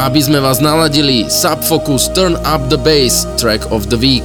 aby sme vás naladili Subfocus Turn Up The Bass Track of the Week.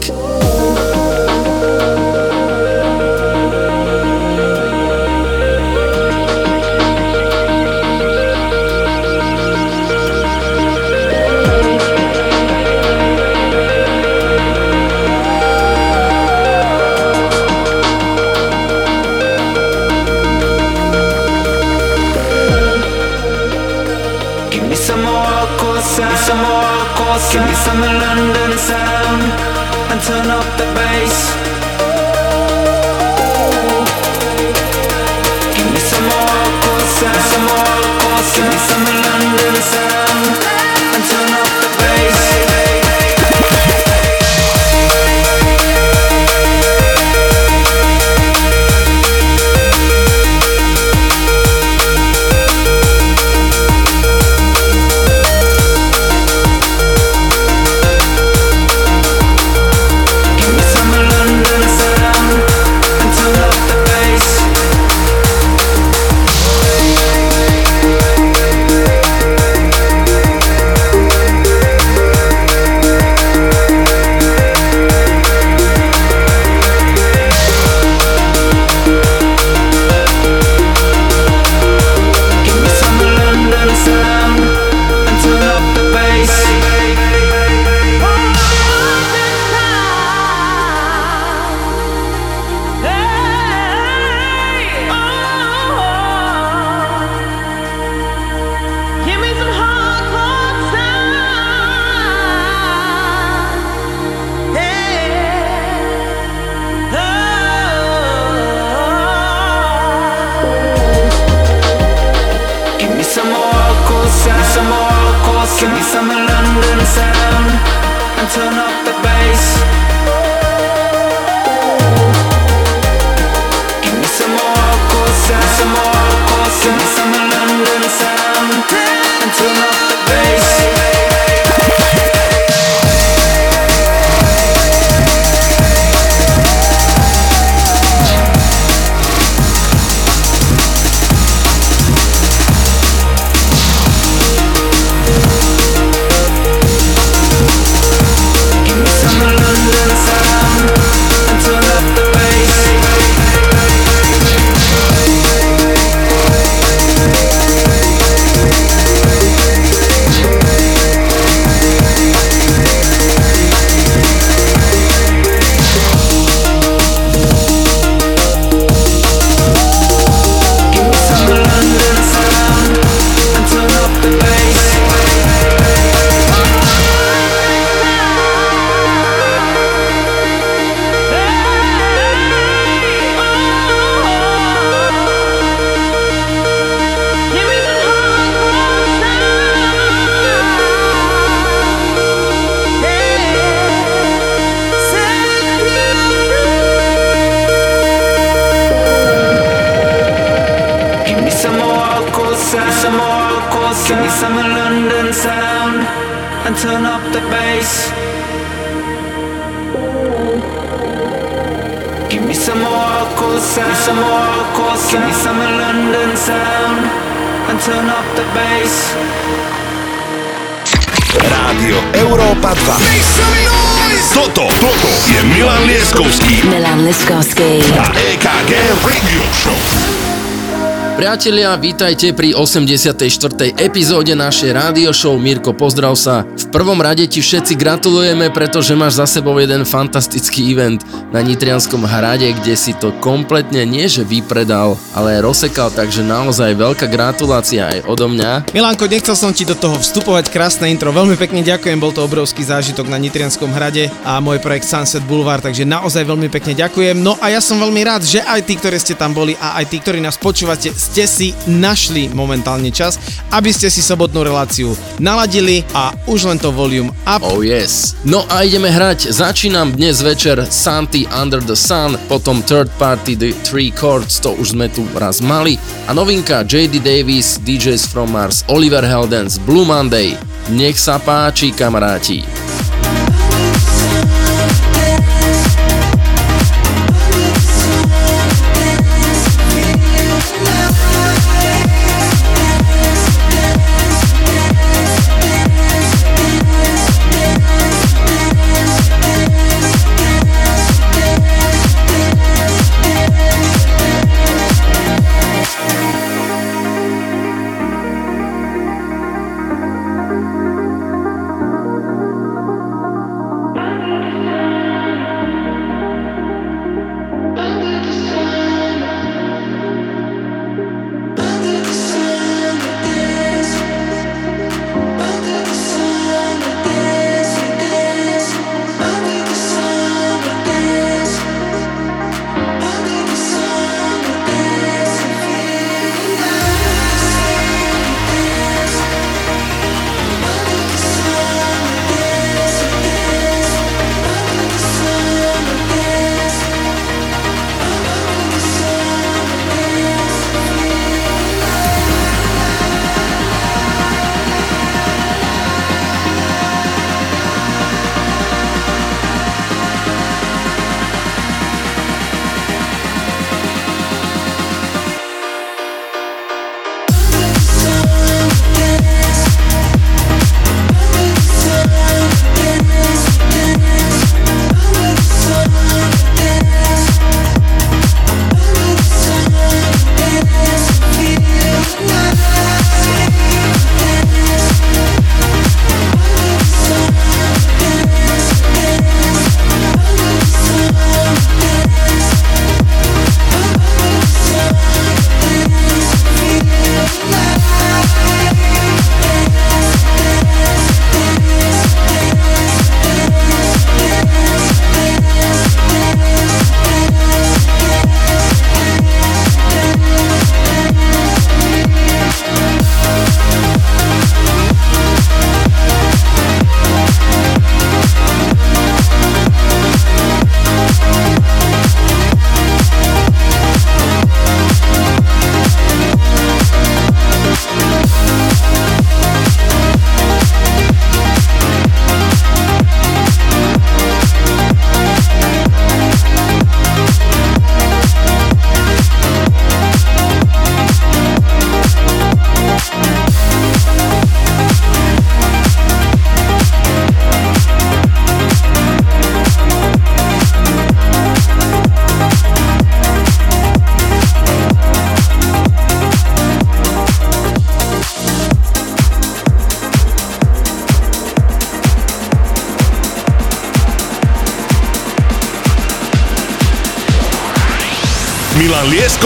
Priatelia, vítajte pri 84. epizóde našej rádio show Mirko, pozdrav sa. V prvom rade ti všetci gratulujeme, pretože máš za sebou jeden fantastický event na Nitrianskom hrade, kde si to kompletne nie že vypredal, ale rozsekal, takže naozaj veľká gratulácia aj odo mňa. Milanko, nechcel som ti do toho vstupovať, krásne intro, veľmi pekne ďakujem, bol to obrovský zážitok na Nitrianskom hrade a môj projekt Sunset Boulevard, takže naozaj veľmi pekne ďakujem. No a ja som veľmi rád, že aj tí, ktorí ste tam boli a aj tí, ktorí nás počúvate, ste si našli momentálne čas, aby ste si sobotnú reláciu naladili a už len to volume up. Oh yes. No a ideme hrať. Začínam dnes večer Santi Under the Sun, potom Third Party The Three Chords, to už sme tu raz mali. A novinka JD Davis, DJs from Mars, Oliver Heldens, Blue Monday. Nech sa páči, kamaráti.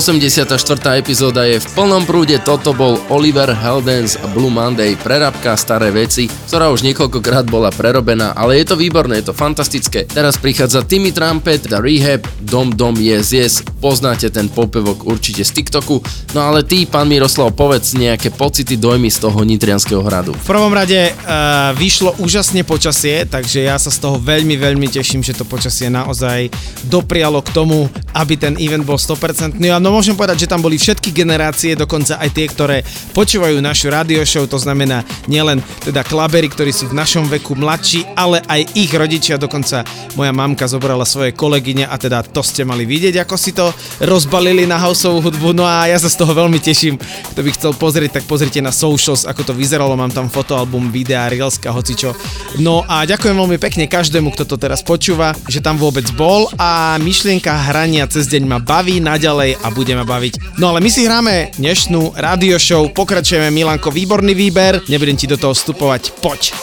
84. epizóda je v plnom prúde, toto bol Oliver Heldens Blue Monday, prerabka staré veci, ktorá už niekoľkokrát bola prerobená, ale je to výborné, je to fantastické. Teraz prichádza Timmy Trumpet, The Rehab, Dom Dom Yes Yes, poznáte ten popevok určite z TikToku, no ale ty, pán Miroslav, povedz nejaké pocity, dojmy z toho Nitrianského hradu. V prvom rade uh, vyšlo úžasne počasie, takže ja sa z toho veľmi, veľmi teším, že to počasie naozaj doprialo k tomu, aby ten event bol 100%. No no môžem povedať, že tam boli všetky generácie, dokonca aj tie, ktoré počúvajú našu radio show, to znamená nielen teda klabery, ktorí sú v našom veku mladší, ale aj ich rodičia, dokonca moja mamka zobrala svoje kolegyne a teda to ste mali vidieť, ako si to rozbalili na houseovú hudbu, no a ja sa z toho veľmi teším. Kto by chcel pozrieť, tak pozrite na socials, ako to vyzeralo, mám tam fotoalbum, videa, reelska, hocičo. No a ďakujem veľmi pekne každému, kto to teraz počúva, že tam vôbec bol a myšlienka hrania cez deň ma baví naďalej a budeme baviť. No ale my si hráme dnešnú radio show, pokračujeme Milanko, výborný výber, nebudem ti do toho vstupovať, poď.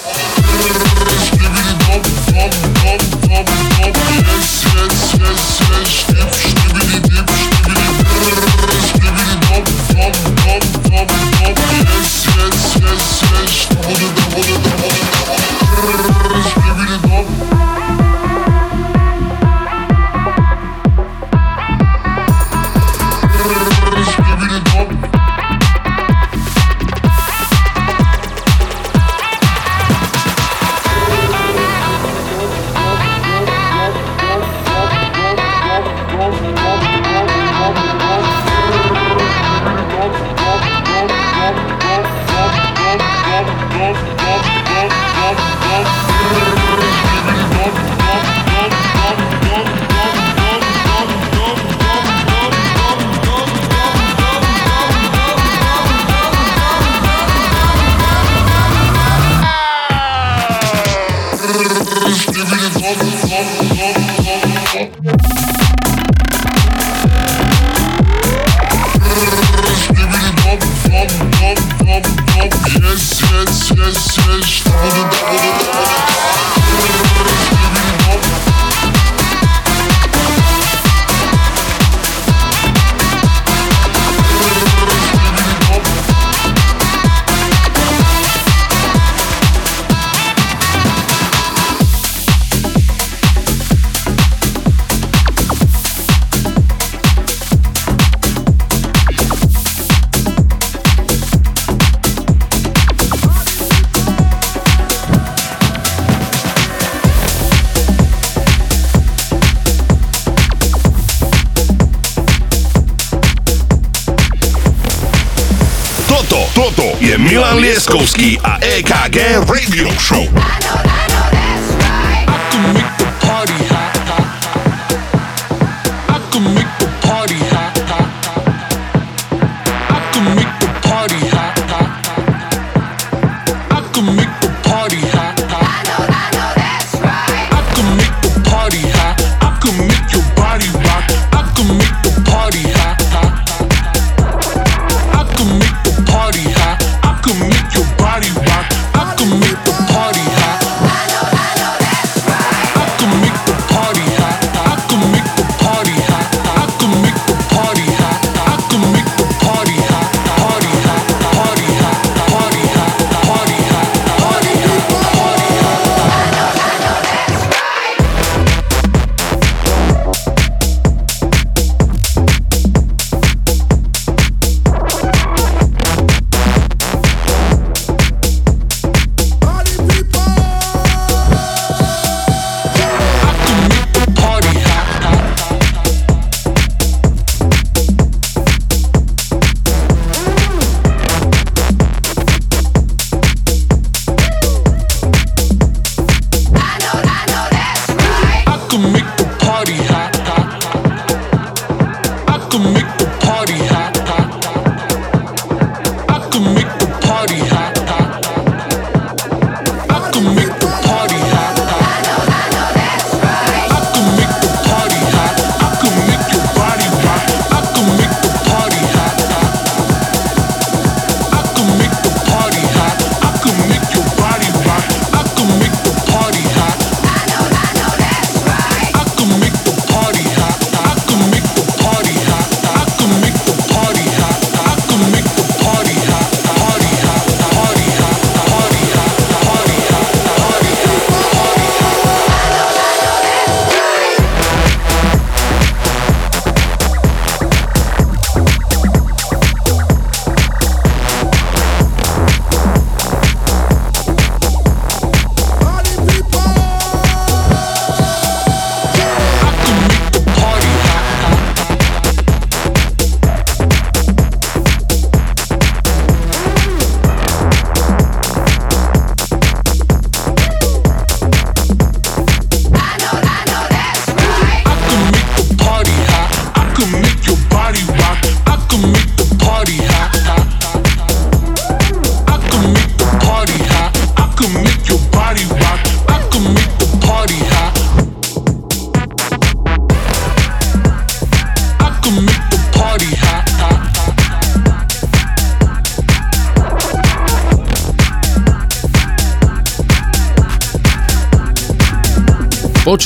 Leskovský a EKG Radio Show.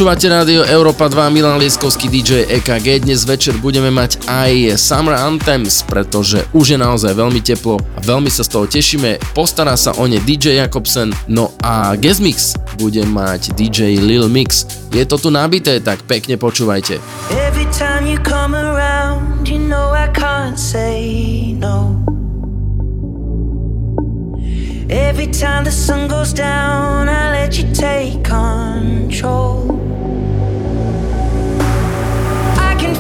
Počúvate rádio Európa 2, Milan Lieskovský DJ EKG. Dnes večer budeme mať aj Summer Anthems, pretože už je naozaj veľmi teplo a veľmi sa z toho tešíme. Postará sa o ne DJ Jakobsen, no a guest mix bude mať DJ Lil Mix. Je to tu nabité, tak pekne počúvajte. Every time you come around, you know I can't say no. Every time the sun goes down, I let you take control.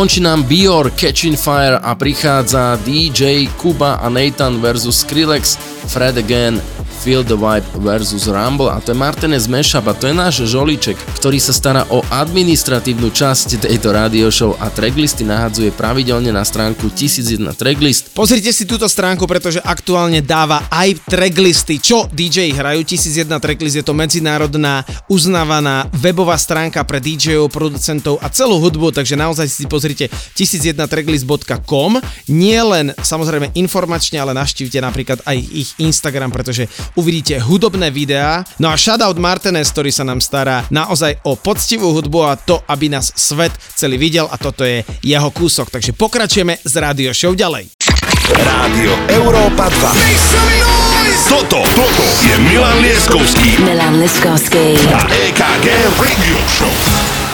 Končí nám Bior Catching Fire a prichádza DJ Kuba a Nathan versus Skrillex, Fred Again Feel the Vibe versus Rumble a to je Martinez Mashup a to je náš žoliček, ktorý sa stará o administratívnu časť tejto radio show a tracklisty nahadzuje pravidelne na stránku 1001 tracklist. Pozrite si túto stránku, pretože aktuálne dáva aj tracklisty, čo DJ hrajú. 1001 tracklist je to medzinárodná uznávaná webová stránka pre DJov, producentov a celú hudbu, takže naozaj si pozrite 1001tracklist.com. Nie len samozrejme informačne, ale naštívte napríklad aj ich Instagram, pretože uvidíte hudobné videá. No a shoutout Martinez, ktorý sa nám stará naozaj o poctivú hudbu a to, aby nás svet celý videl a toto je jeho kúsok. Takže pokračujeme z Radio Show ďalej. Rádio Európa 2. Toto, toto je Milan Lieskovský Milan Liskovský. a EKG Radio Show.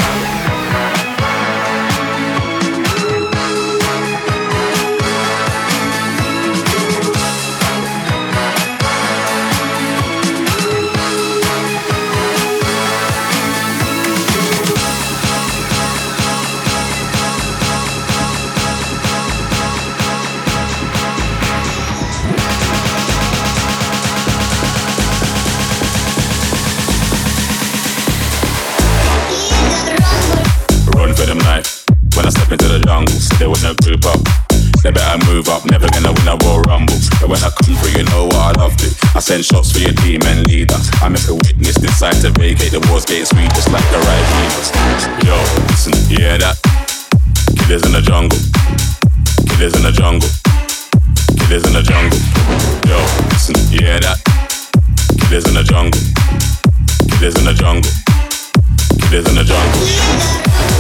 I send shots for your team and leader. I make a witness decide to vacate the war's getting sweet just like the right beavers. Yo, listen, you hear that? Killers in the jungle. Killers in the jungle. Killers in the jungle. Yo, listen, you hear that? Killers in the jungle. Killers in the jungle. Killers in the jungle.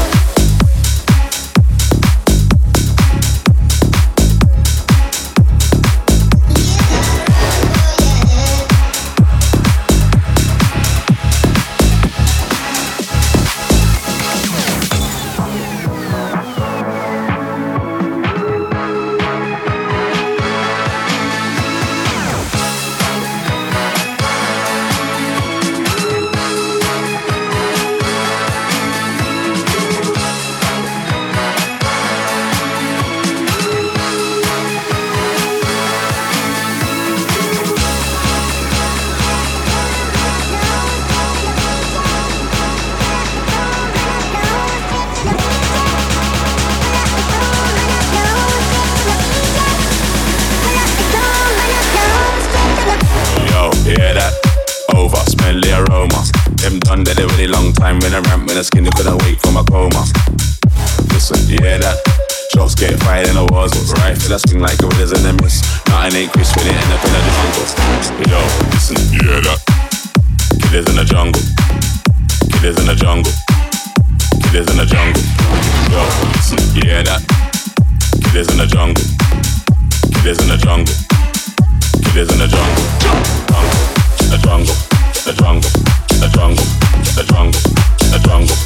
When I ramp when the skin they couldn't wait for my coma. Listen, you hear that? Shots get fired in the walls, right? Feel that swing like gorillas in the mist. Nothing ain't crisp when they end up in the jungle. Yo, listen, you hear that? Killers in the jungle. Killers in the jungle. Killers in the jungle. Yo, listen, you hear that? Killers in the jungle. Killers in the jungle. Killers in the jungle. The jungle. The jungle. The jungle. The jungle. The jungle.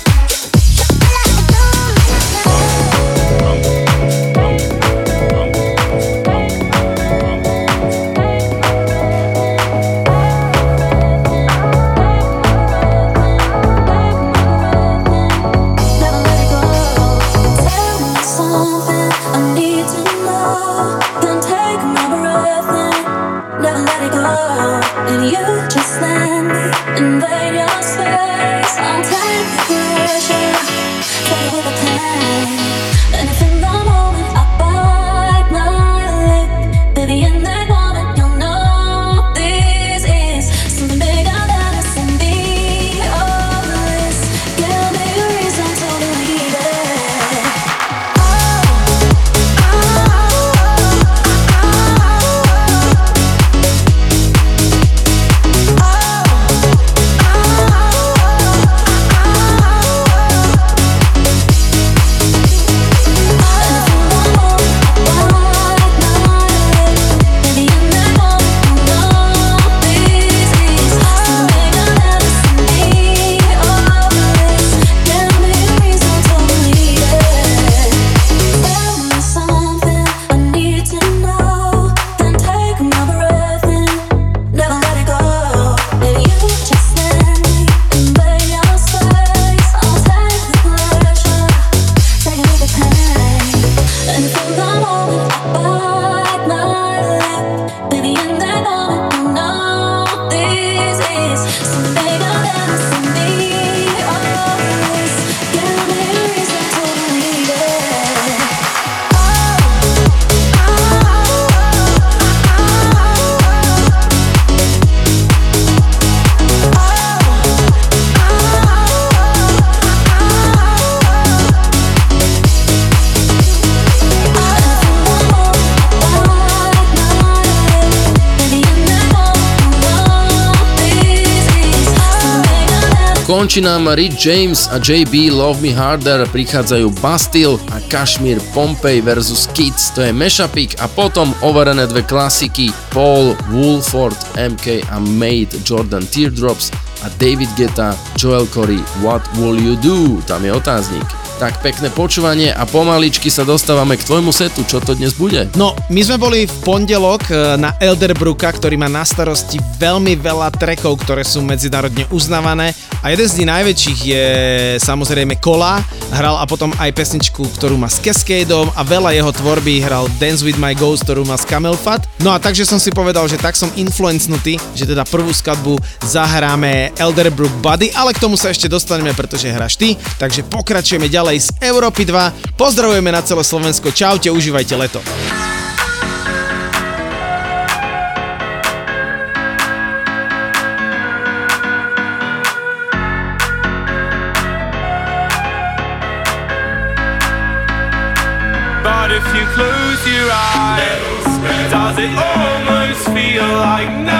Končí nám Rich James a JB Love Me Harder, prichádzajú Bastille a Kashmir Pompey versus Kids, to je Meshapik a potom overené dve klasiky Paul Woolford, MK a Made Jordan Teardrops a David Guetta, Joel Corey What Will You Do, tam je otáznik. Tak pekné počúvanie a pomaličky sa dostávame k tvojmu setu, čo to dnes bude? No, my sme boli v pondelok e, na Elderbrooka, ktorý má na starosti veľmi veľa trekov, ktoré sú medzinárodne uznávané a jeden z nich najväčších je samozrejme Kola, hral a potom aj pesničku, ktorú má s Cascadeom a veľa jeho tvorby hral Dance With My Ghost, ktorú má s Camel Fat. No a takže som si povedal, že tak som influencnutý, že teda prvú skladbu zahráme Elderbrook Buddy, ale k tomu sa ešte dostaneme, pretože hráš ty, takže pokračujeme ďalej z Európy 2. Pozdravujeme na celé Slovensko, čaute, užívajte leto. Does it almost feel like nothing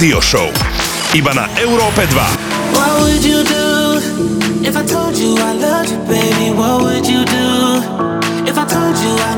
Radio Show. Iba na Európe 2. What would you do if I told you I loved you, baby? What would you do if I told you I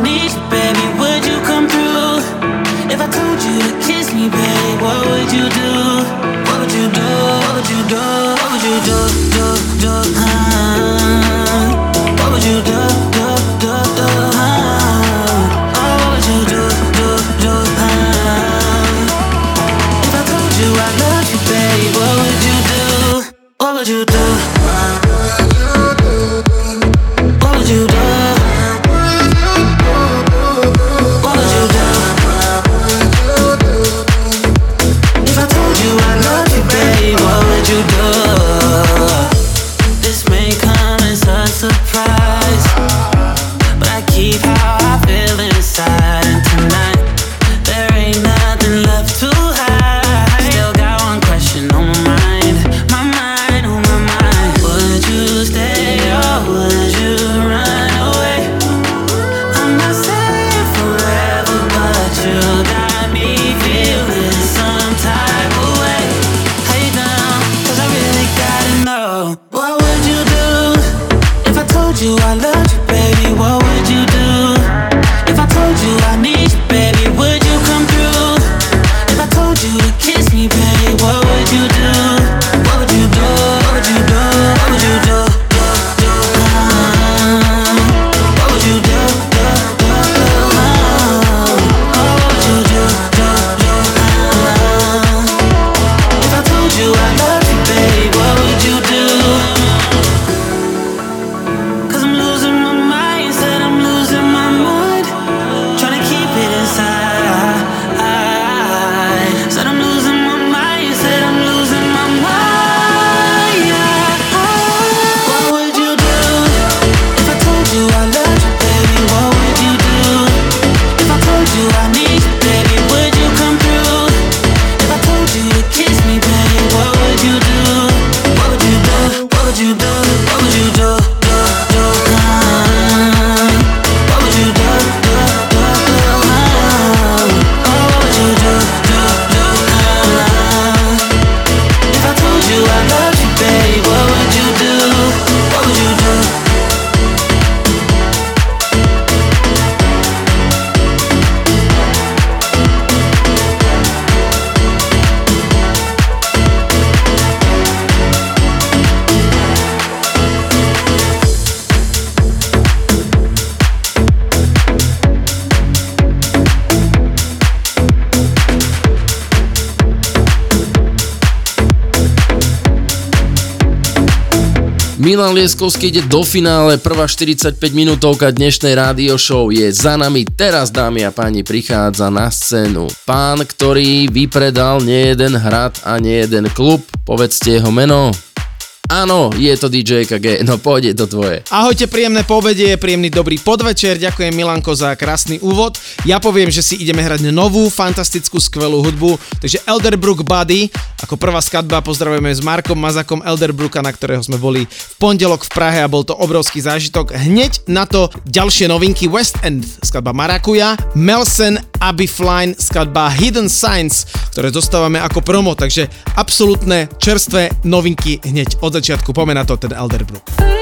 Milan Lieskovský ide do finále. Prvá 45 minútovka dnešnej rádio show je za nami. Teraz, dámy a páni, prichádza na scénu pán, ktorý vypredal nie jeden hrad a nie jeden klub. Povedzte jeho meno. Áno, je to DJ KG, no pôjde to tvoje. Ahojte, príjemné povedie, príjemný dobrý podvečer, ďakujem Milanko za krásny úvod. Ja poviem, že si ideme hrať novú, fantastickú, skvelú hudbu, takže Elderbrook Buddy ako prvá skadba pozdravujeme s Markom Mazakom Elderbruka, na ktorého sme boli v pondelok v Prahe a bol to obrovský zážitok. Hneď na to ďalšie novinky West End, skladba Marakuja, Melsen, Abby Flynn, skladba Hidden Science, ktoré dostávame ako promo, takže absolútne čerstvé novinky hneď od začiatku. Pomená to ten Elderbrook.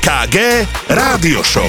EKG Rádio Show.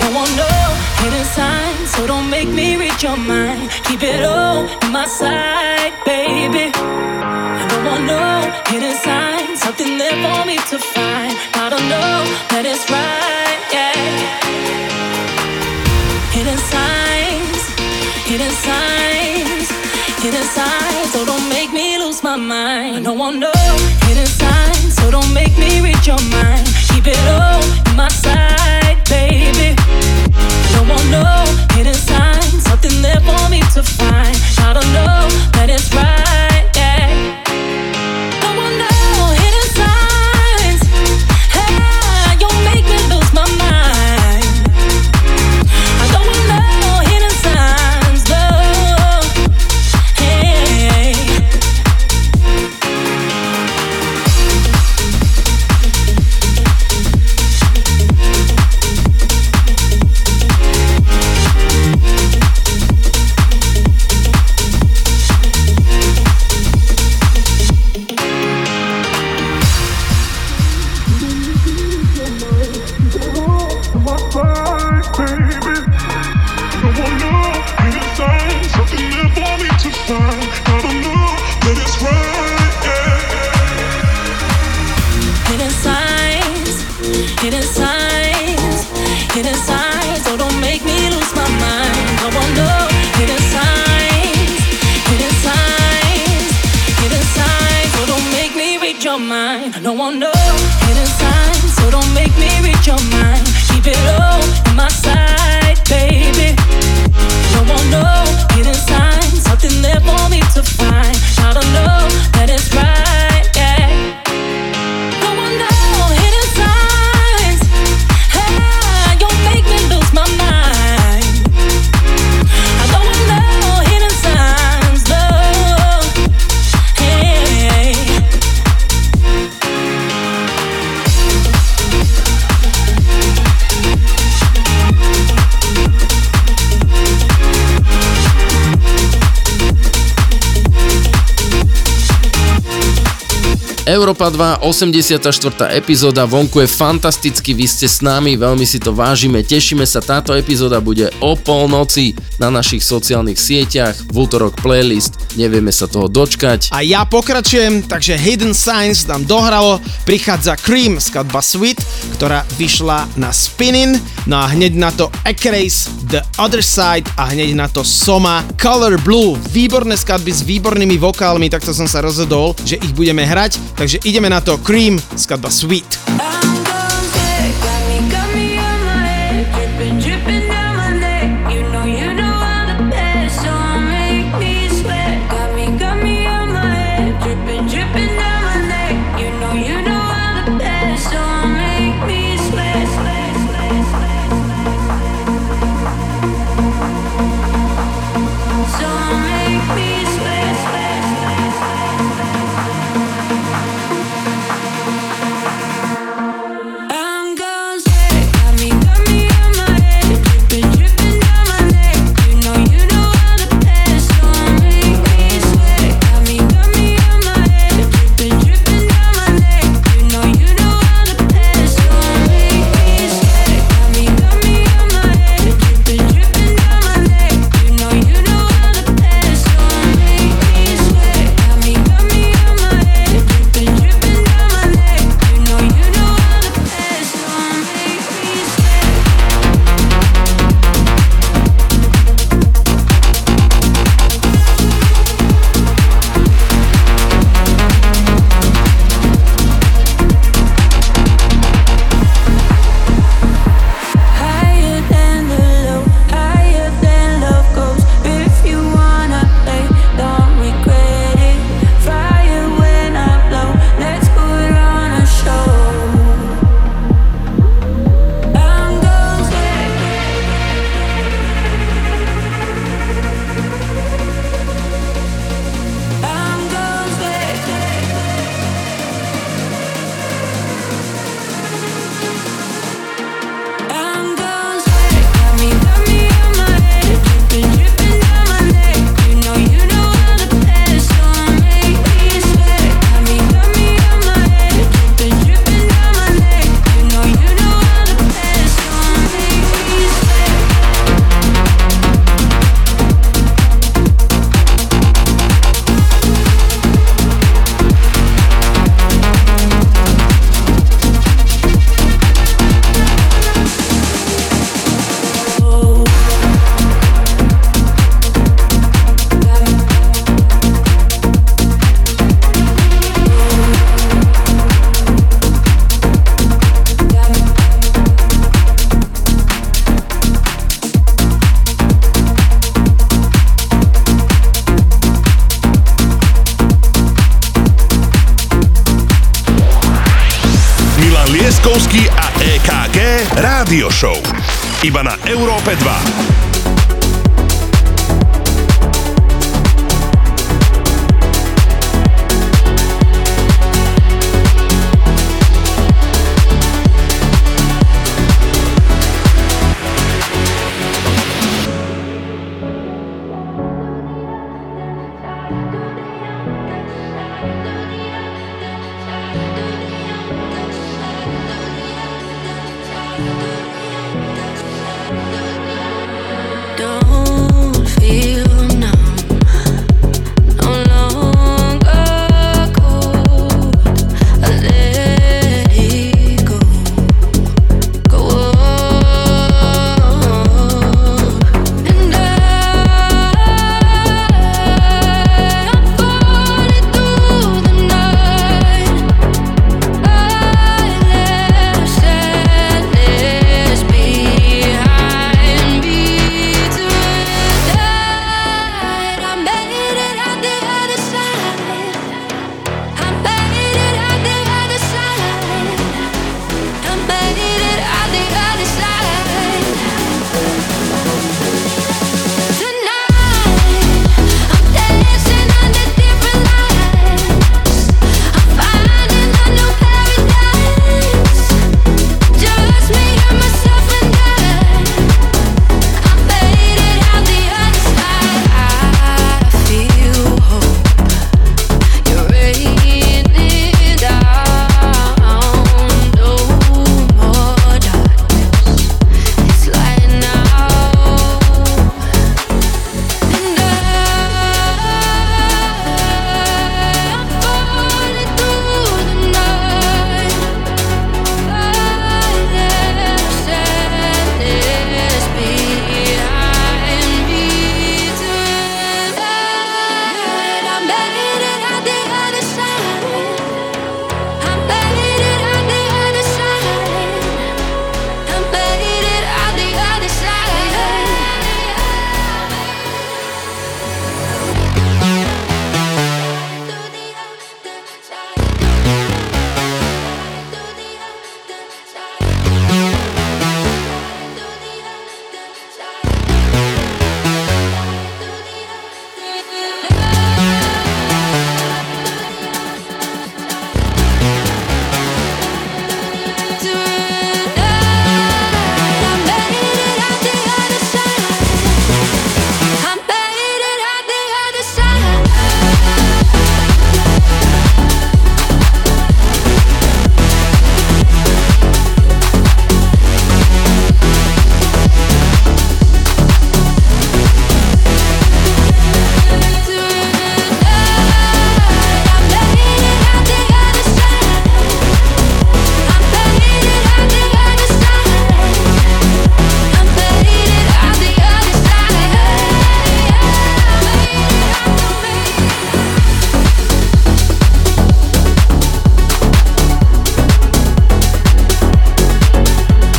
Detectva, 84. epizóda, vonku je fantasticky, vy ste s nami, veľmi si to vážime, tešíme sa, táto epizóda bude o polnoci na našich sociálnych sieťach, v útorok playlist, nevieme sa toho dočkať. A ja pokračujem, takže Hidden Science nám dohralo, prichádza Cream, z skladba Sweet, ktorá vyšla na Spinin, no a hneď na to Ekrace, The Other Side a hneď na to Soma, Color Blue, výborné skladby s výbornými vokálmi, takto som sa rozhodol, že ich budeme hrať. Takže ideme na to Cream, skladba Sweet.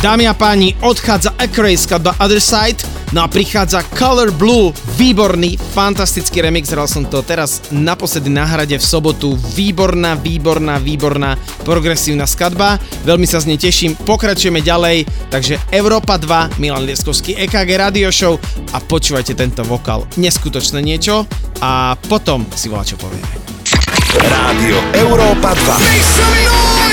Dámy a páni, odchádza Acray skladba Other Side, no a prichádza Color Blue, výborný, fantastický remix, hral som to teraz naposledy na hrade v sobotu, výborná, výborná, výborná progresívna skladba, veľmi sa z nej teším, pokračujeme ďalej, takže Európa 2, Milan Lieskovský, EKG Radio Show. A počúvajte tento vokál, neskutočné niečo. A potom si volá čo povieme. Rádio Európa 2.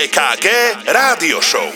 EKG Rádio Show.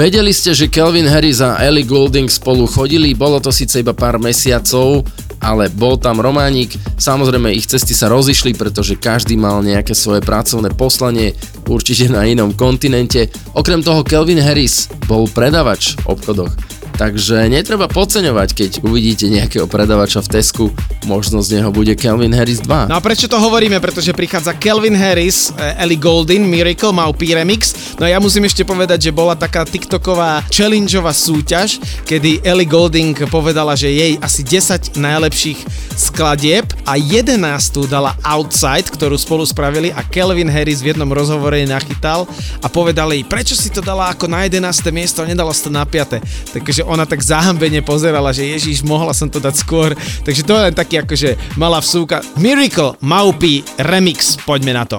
Vedeli ste, že Kelvin Harris a Ellie Goulding spolu chodili, bolo to síce iba pár mesiacov, ale bol tam románik. Samozrejme ich cesty sa rozišli, pretože každý mal nejaké svoje pracovné poslanie, určite na inom kontinente. Okrem toho Kelvin Harris bol predavač v obchodoch. Takže netreba podceňovať, keď uvidíte nejakého predavača v Tesku, možno z neho bude Calvin Harris 2. No a prečo to hovoríme? Pretože prichádza Kelvin Harris, eh, Ellie Goulding, Miracle, Mau P remix. No a ja musím ešte povedať, že bola taká TikToková challengeová súťaž, kedy Ellie Goulding povedala, že jej asi 10 najlepších skladieb a 11 dala Outside, ktorú spolu spravili a Kelvin Harris v jednom rozhovore nachytal a povedal jej, prečo si to dala ako na 11. miesto a nedala si to na 5. Takže ona tak zahambene pozerala, že Ježiš, mohla som to dať skôr. Takže to je len taký akože malá vsúka. Miracle, Maupi, remix, poďme na to.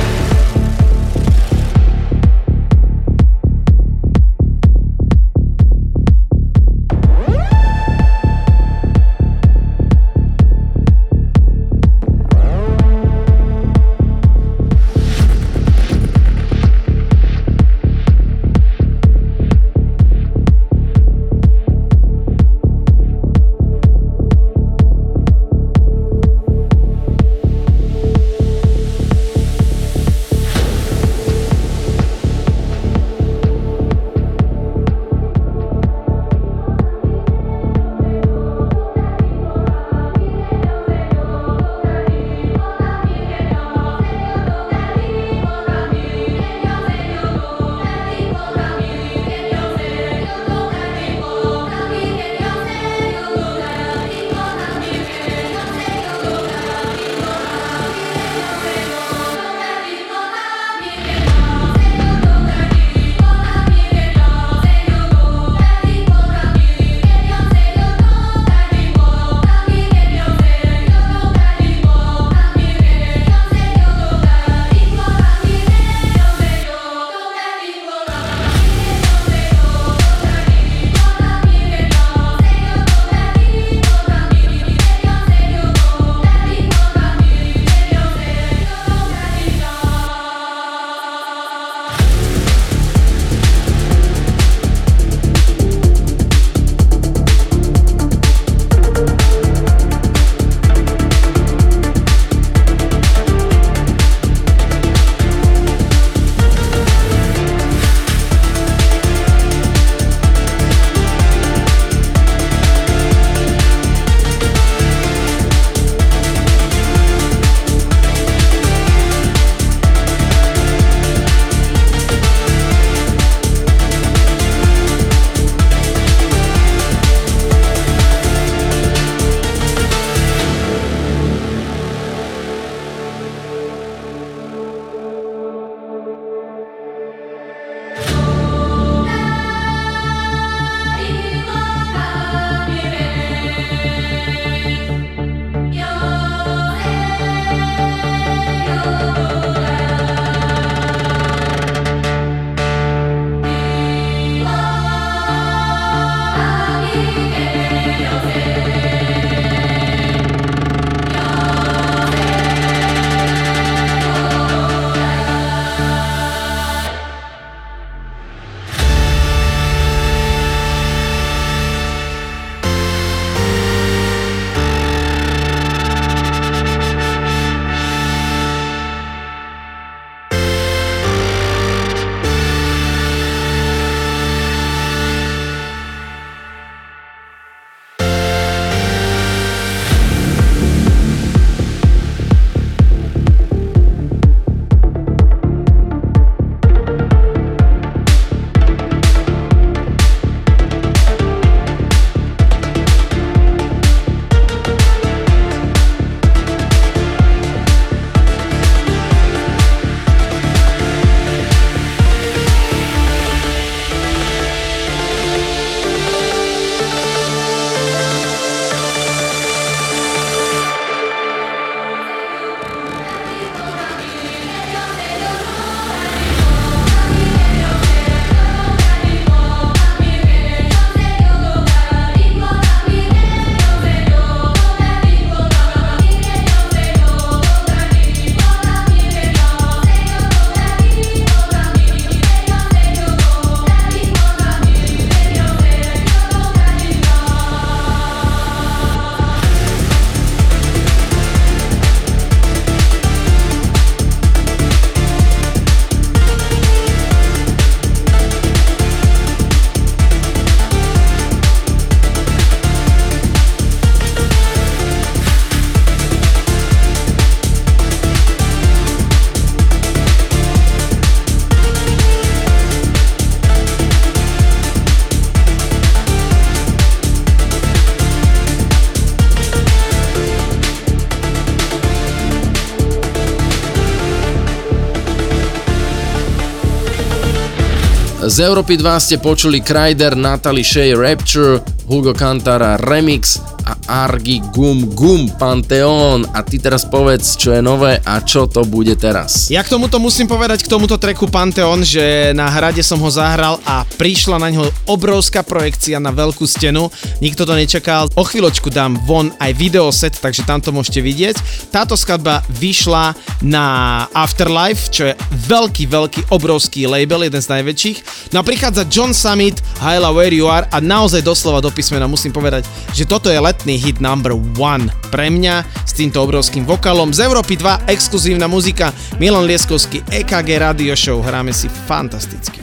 Z Európy 2 ste počuli Kryder, Natalie Shea Rapture, Hugo Cantara Remix a Argi Gum Gum Pantheon. A ty teraz povedz, čo je nové a čo to bude teraz. Ja k tomuto musím povedať, k tomuto treku Pantheon, že na hrade som ho zahral a prišla na ňo obrovská projekcia na veľkú stenu. Nikto to nečakal. O chvíľočku dám von aj videoset, takže tam to môžete vidieť. Táto skladba vyšla na Afterlife, čo je veľký, veľký, obrovský label, jeden z najväčších. No a prichádza John Summit, Hyla Where You Are a naozaj doslova do písmena musím povedať, že toto je letný hit number one pre mňa s týmto obrovským vokalom. Z Európy 2 exkluzívna muzika Milan Lieskovský, EKG Radio Show, hráme si fantasticky.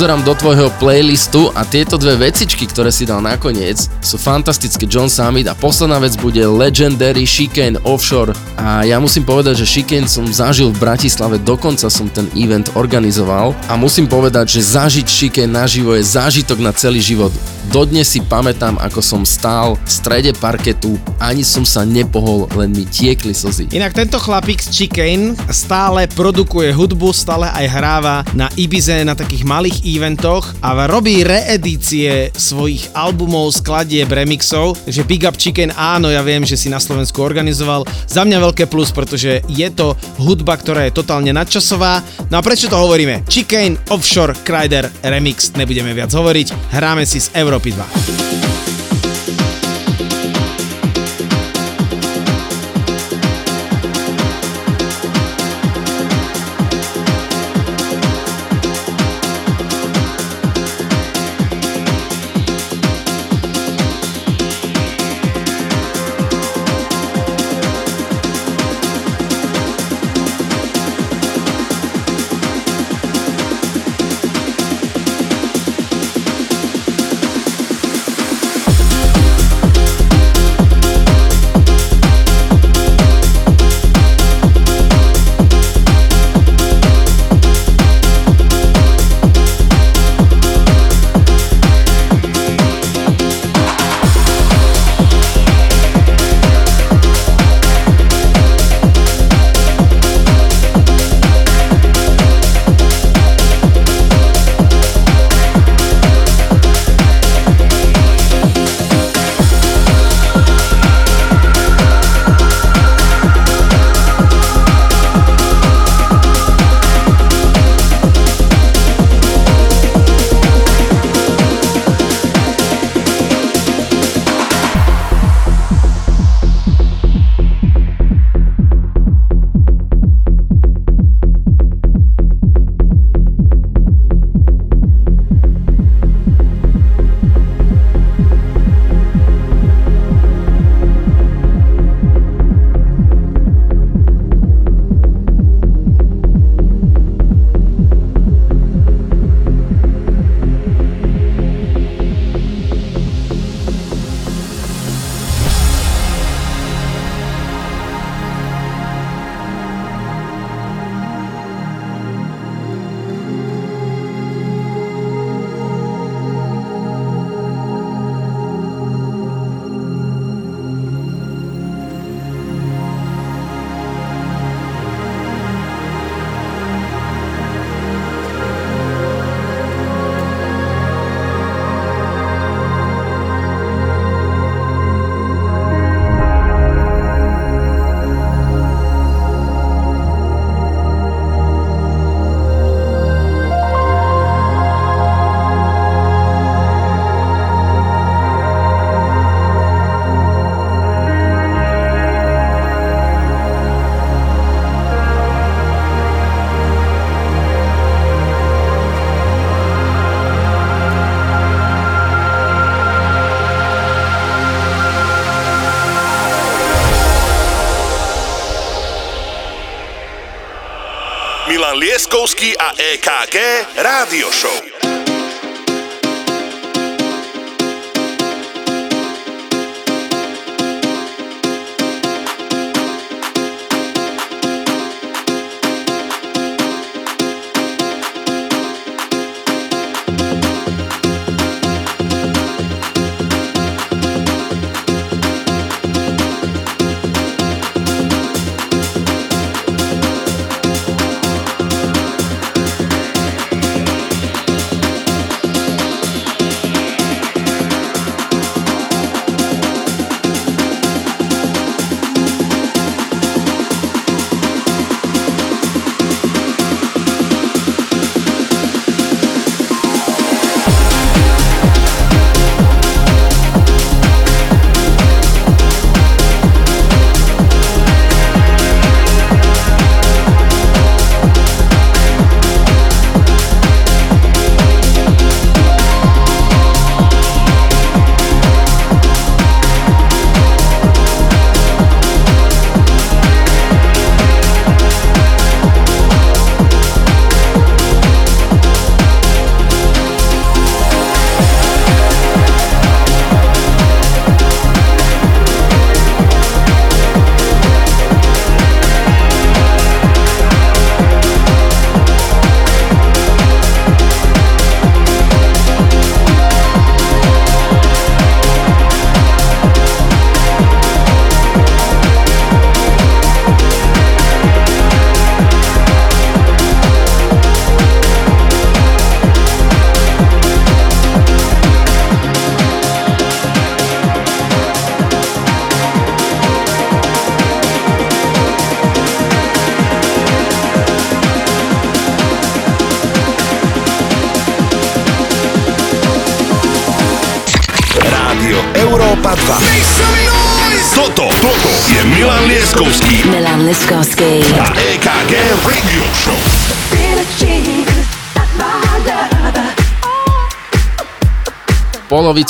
Pozerám do tvojho playlistu a tieto dve vecičky, ktoré si dal nakoniec, sú fantastické. John Summit a posledná vec bude Legendary Chicane Offshore. A ja musím povedať, že Chicane som zažil v Bratislave, dokonca som ten event organizoval. A musím povedať, že zažiť Chicane naživo je zážitok na celý život. Dodnes si pamätám, ako som stál v strede parketu, ani som sa nepohol, len mi tiekli slzy. Inak tento chlapík z Chicane stále produkuje hudbu, stále aj hráva na Ibize, na takých malých eventoch a robí reedície svojich albumov, skladieb, remixov. Takže Big Up Chicken, áno, ja viem, že si na Slovensku organizoval. Za mňa veľké plus, pretože je to hudba, ktorá je totálne nadčasová. No a prečo to hovoríme? Chicken Offshore Crider Remix, nebudeme viac hovoriť, hráme si z Európy 2.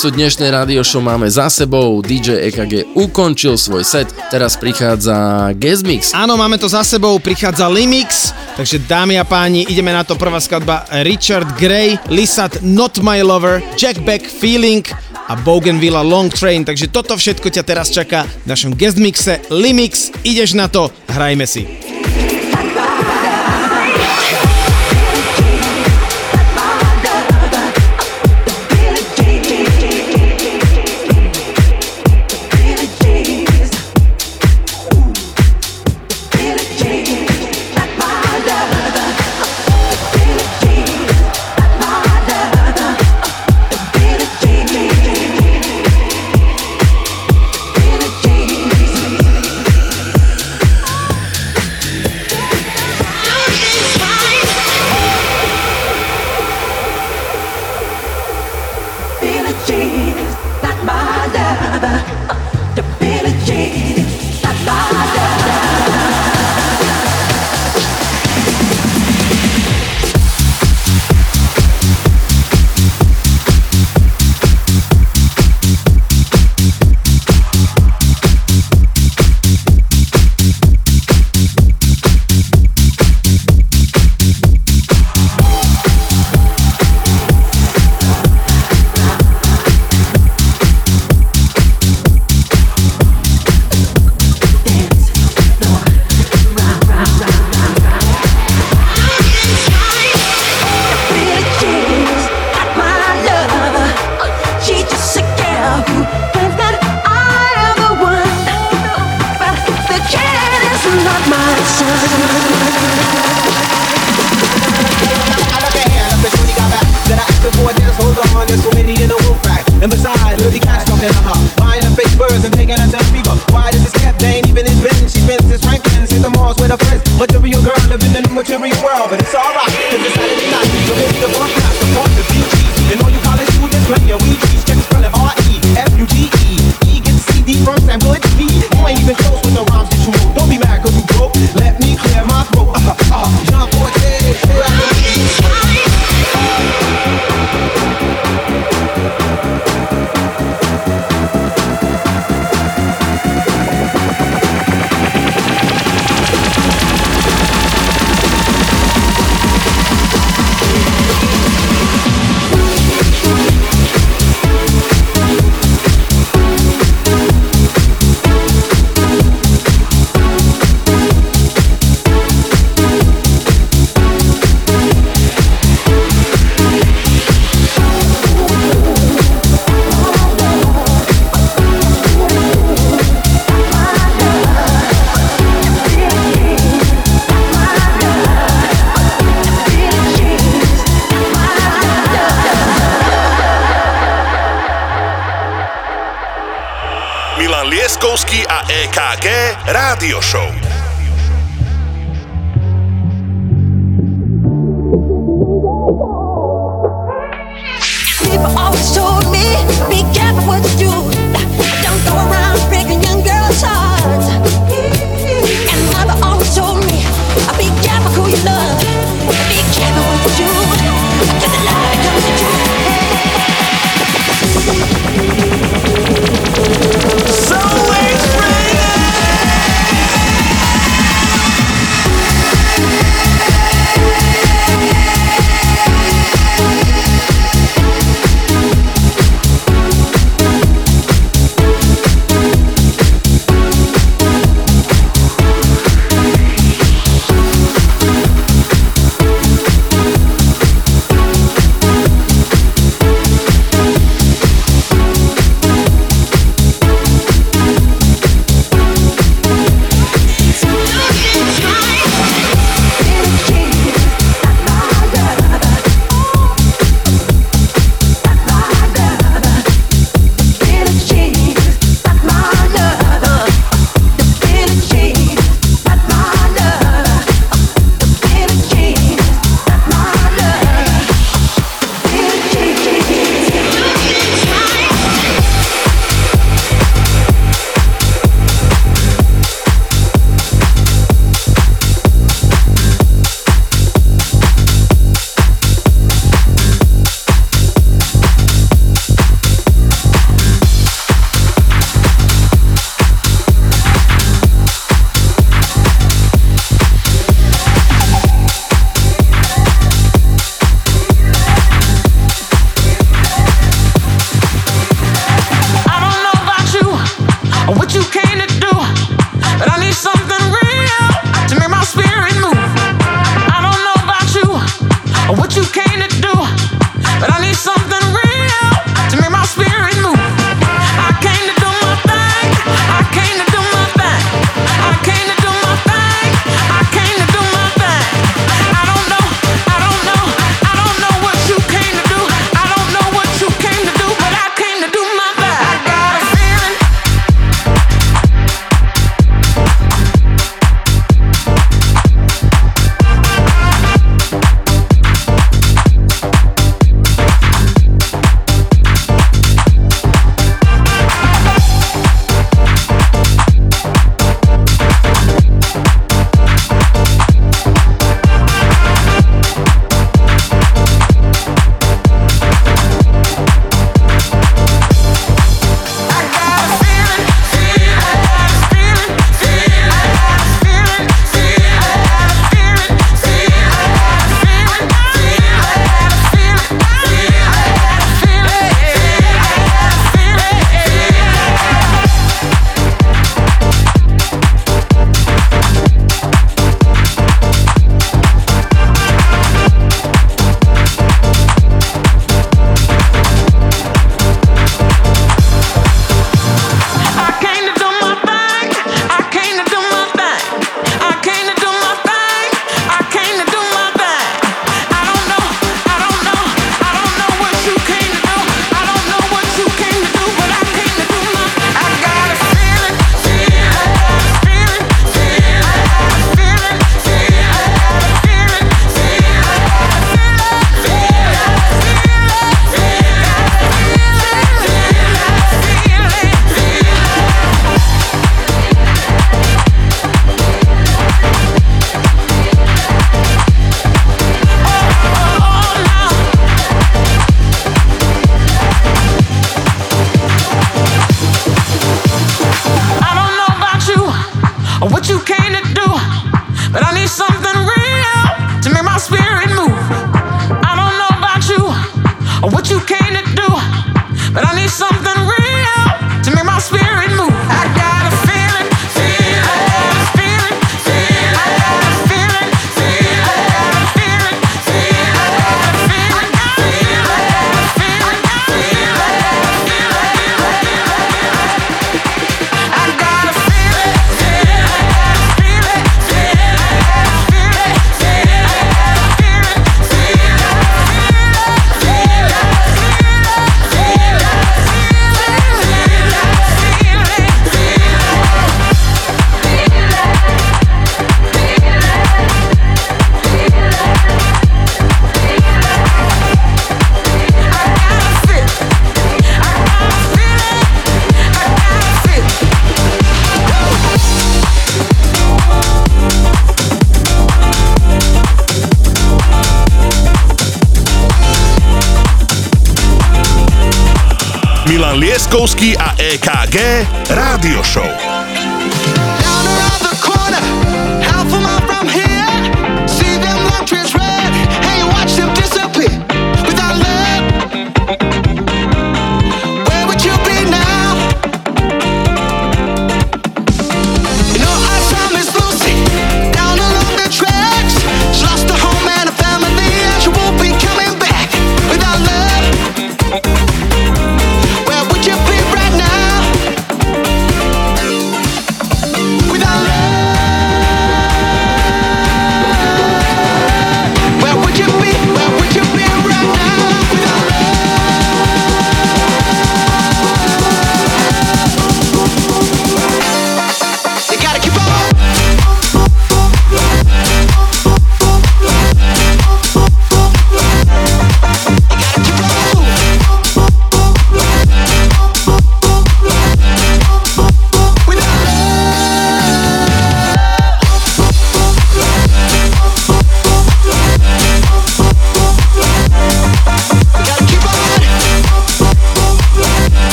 polovicu dnešnej radio show máme za sebou. DJ EKG ukončil svoj set, teraz prichádza Gezmix. Áno, máme to za sebou, prichádza Limix, takže dámy a páni, ideme na to. Prvá skladba Richard Gray, Lisat Not My Lover, Jack Beck Feeling a Bougainvilla Long Train, takže toto všetko ťa teraz čaká v našom guest mixe. Limix, ideš na to, hrajme si.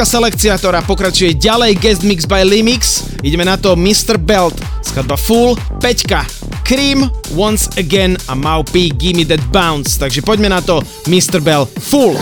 Slovenská selekcia, ktorá pokračuje ďalej Guest Mix by Limix. Ideme na to Mr. Belt, skladba Full, Peťka, Cream, Once Again a Mau P, Gimme That Bounce. Takže poďme na to Mr. Bell Full.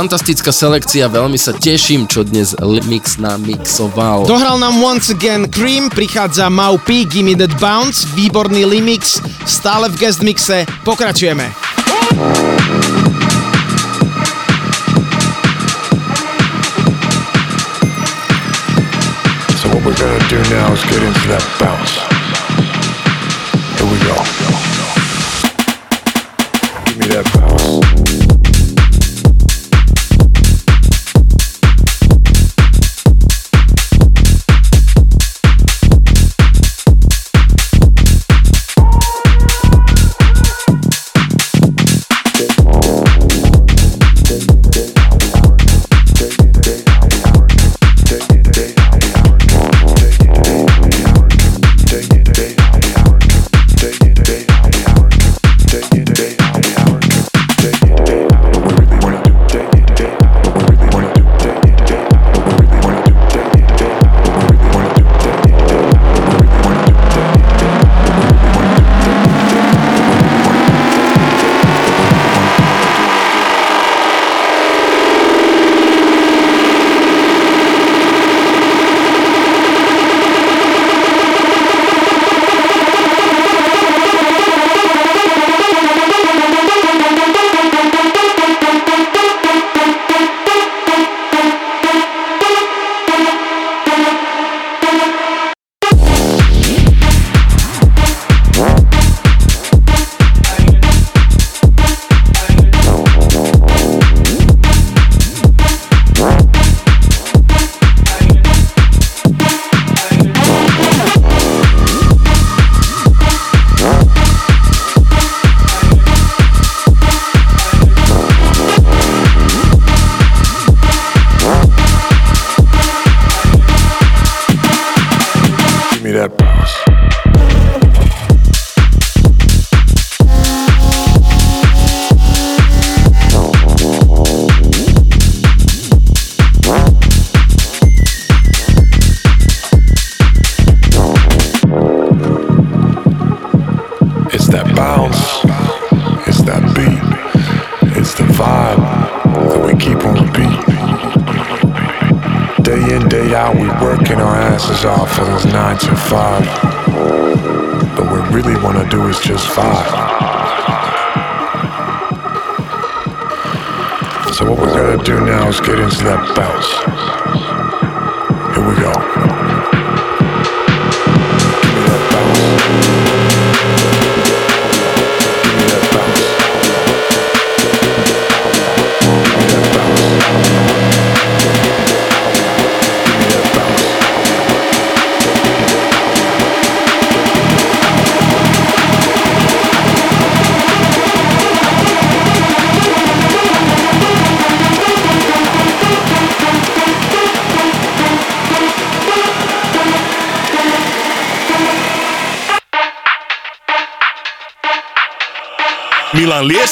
fantastická selekcia, veľmi sa teším, čo dnes Mix namixoval. Dohral nám once again Cream, prichádza Mau P, Gimme That Bounce, výborný Limix, stále v guest mixe, pokračujeme. So what we're gonna do now is get into that bounce.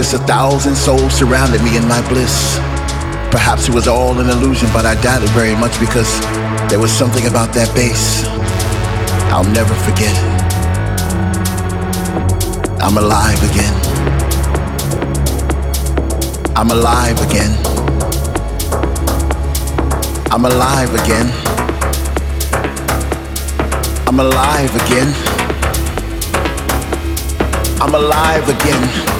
This, a thousand souls surrounded me in my bliss. Perhaps it was all an illusion, but I doubt it very much because there was something about that bass I'll never forget. I'm alive again. I'm alive again. I'm alive again. I'm alive again. I'm alive again.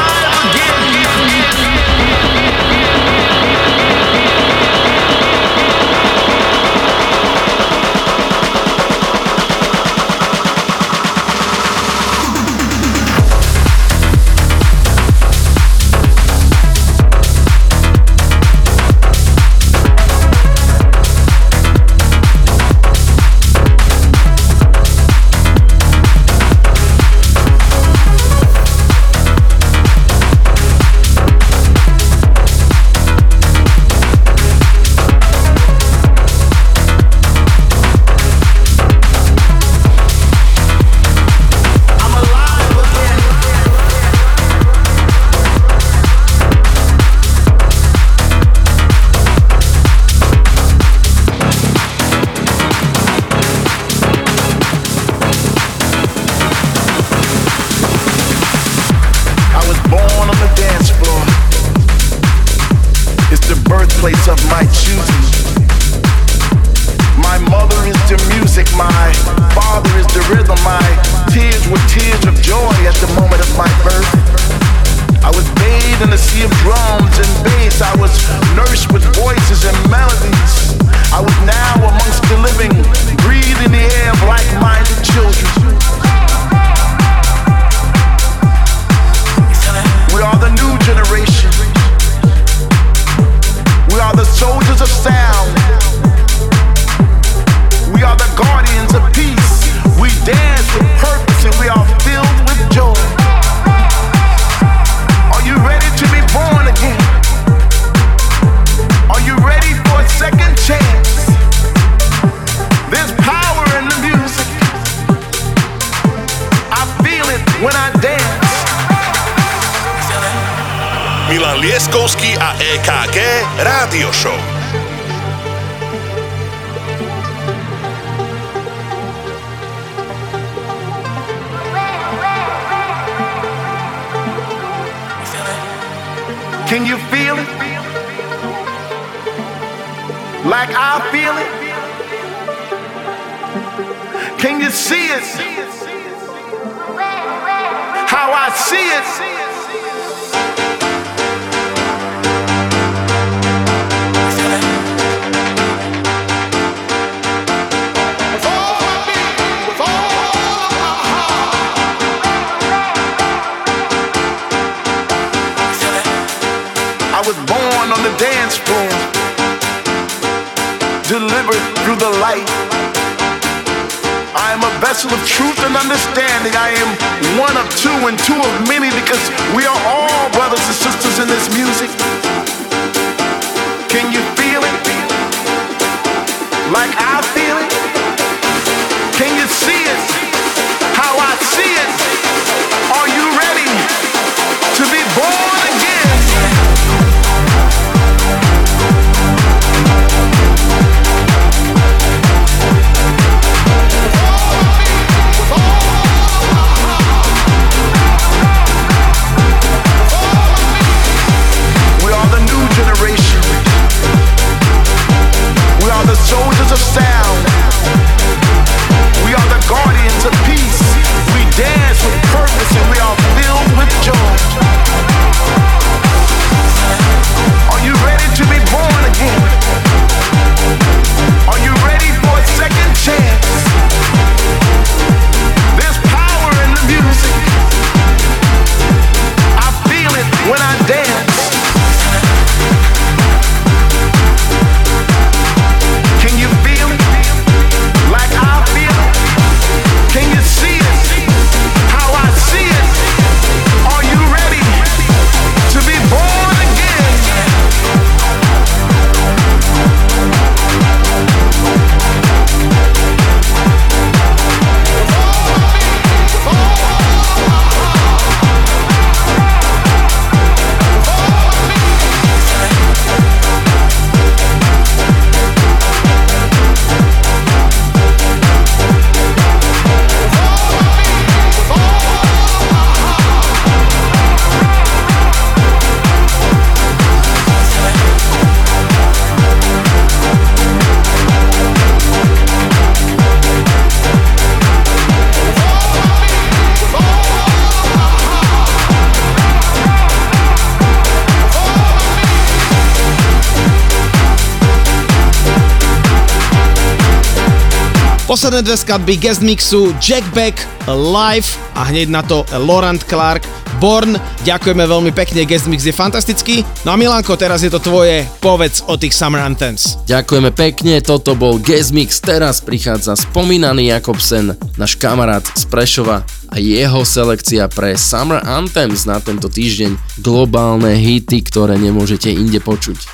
Posledné dve skladby guest mixu Jack Beck Live a hneď na to Laurent Clark Born. Ďakujeme veľmi pekne, guest mix je fantastický. No a Milanko, teraz je to tvoje, povedz o tých Summer Anthems. Ďakujeme pekne, toto bol Guest Mix, teraz prichádza spomínaný Jakobsen, náš kamarát z Prešova a jeho selekcia pre Summer Anthems na tento týždeň. Globálne hity, ktoré nemôžete inde počuť.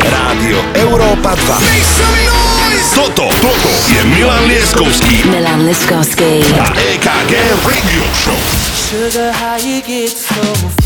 Rádio Európa 2. Toto, toto je Milan Lieskovský Milan Liskovský. a EKG Radio Show. Sugar, how you get so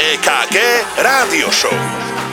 EKG Rádio Show.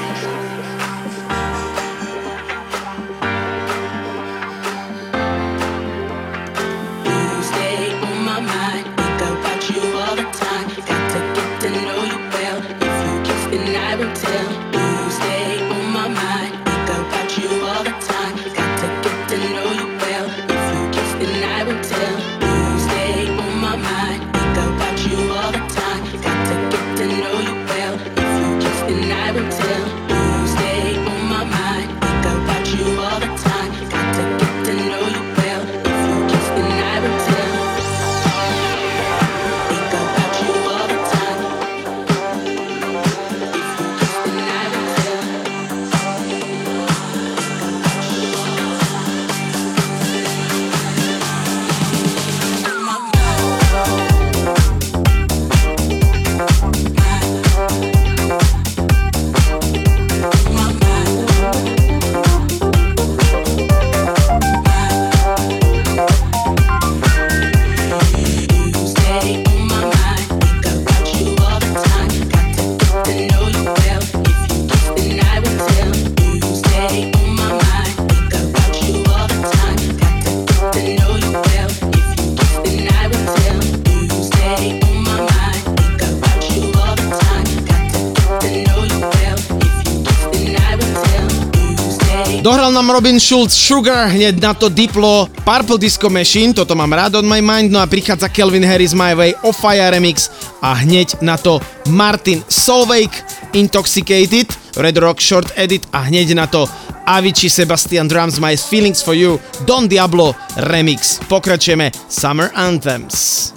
Schulz Sugar, hneď na to Diplo, Purple Disco Machine, toto mám rád on my mind, no a prichádza Kelvin Harris My Way, O Remix a hneď na to Martin Solveig, Intoxicated, Red Rock Short Edit a hneď na to Avicii Sebastian Drums My Feelings for You, Don Diablo Remix. Pokračujeme Summer Anthems.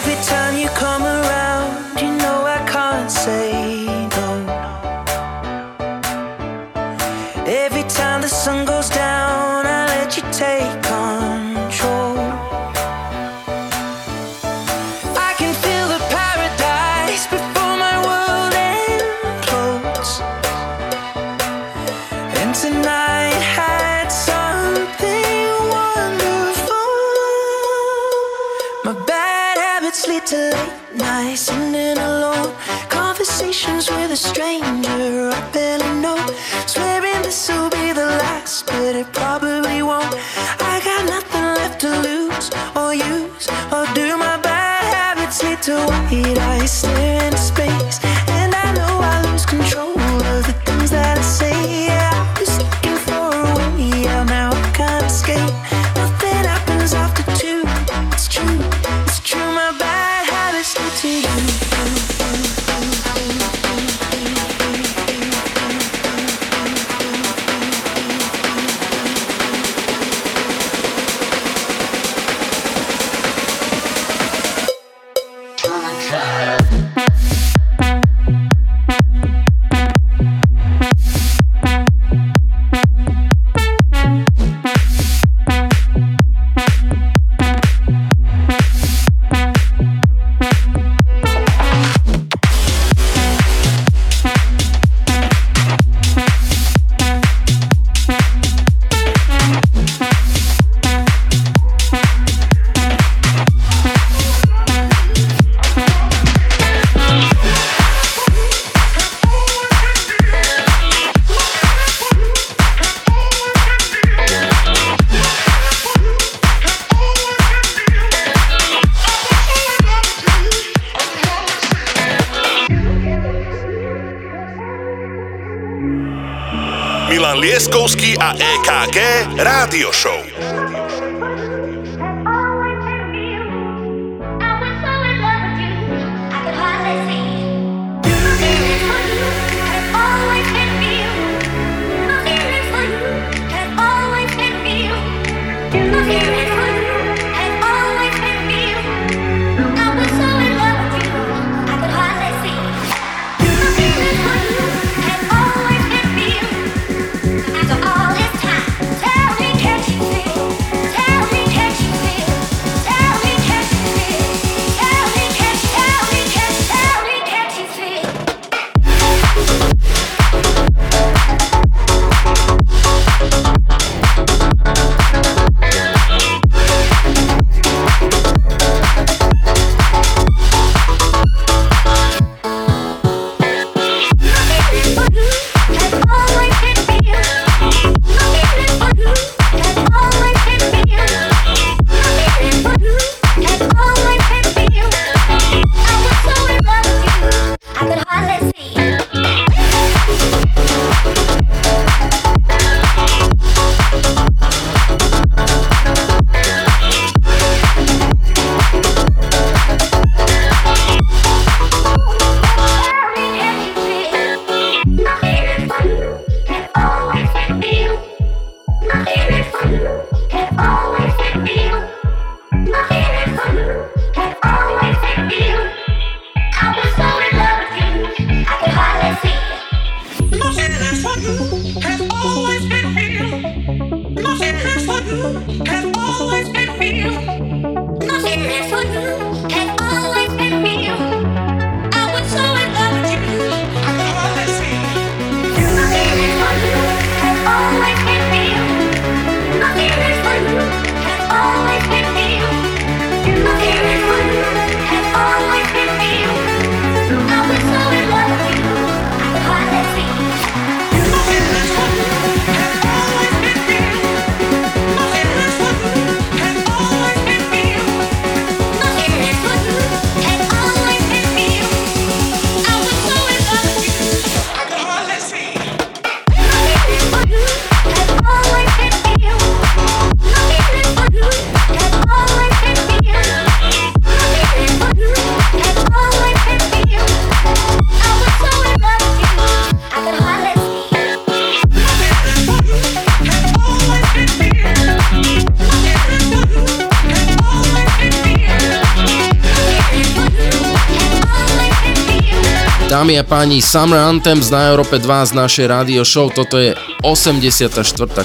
páni, Summer Anthems na Európe 2 z našej rádio show. Toto je 84.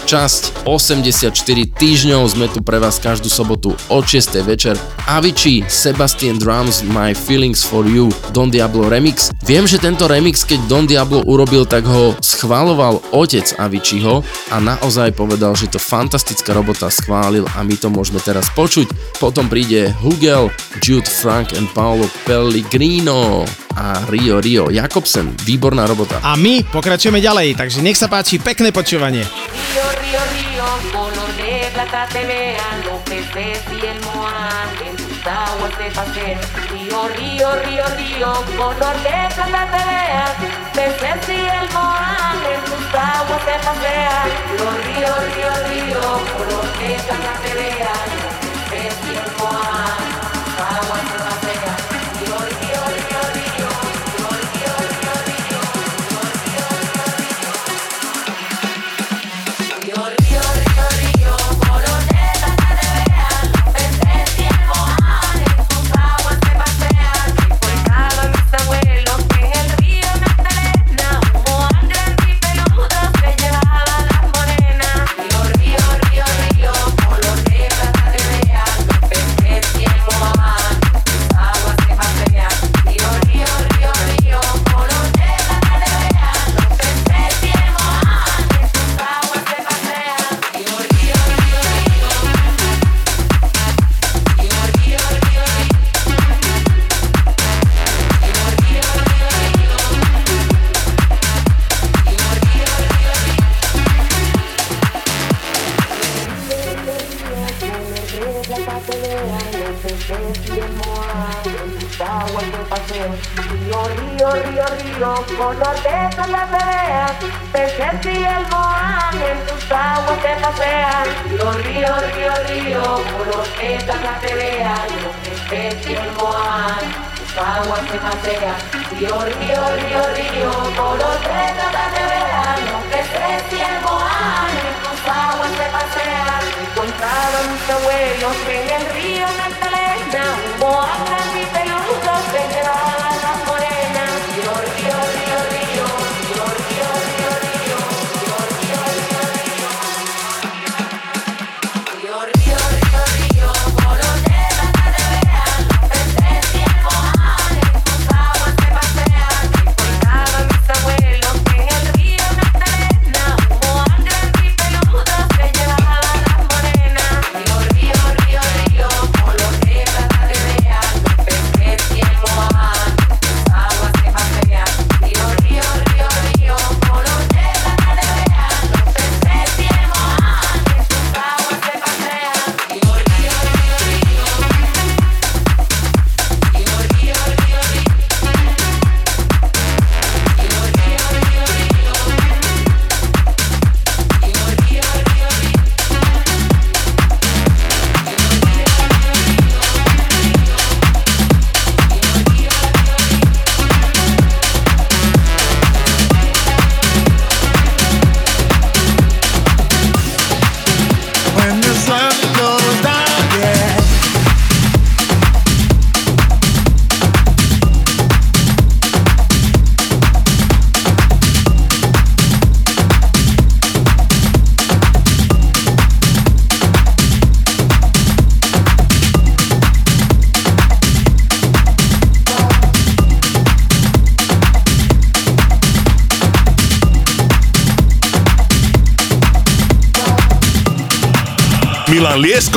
časť, 84 týždňov. Sme tu pre vás každú sobotu od 6. večer. Avicii, Sebastian Drums, My Feelings for You, Don Diablo remix. Viem, že tento remix, keď Don Diablo urobil, tak ho schváloval otec Aviciiho a naozaj povedal, že to fantastická robota schválil a my to môžeme teraz počuť. Potom príde Hugel, Jude Frank and Paolo Pellegrino a Rio Rio Jakobsen. Výborná robota. A my pokračujeme ďalej, takže nech sa páči, pekné počúvanie. Río, río, río, color de plata te vean los peces y el moán en tus aguas se pasean. Río, río, río, río, color de plata te vean, peces y el moán en tus aguas pasean. Río, río, río, río, color de plata te vean,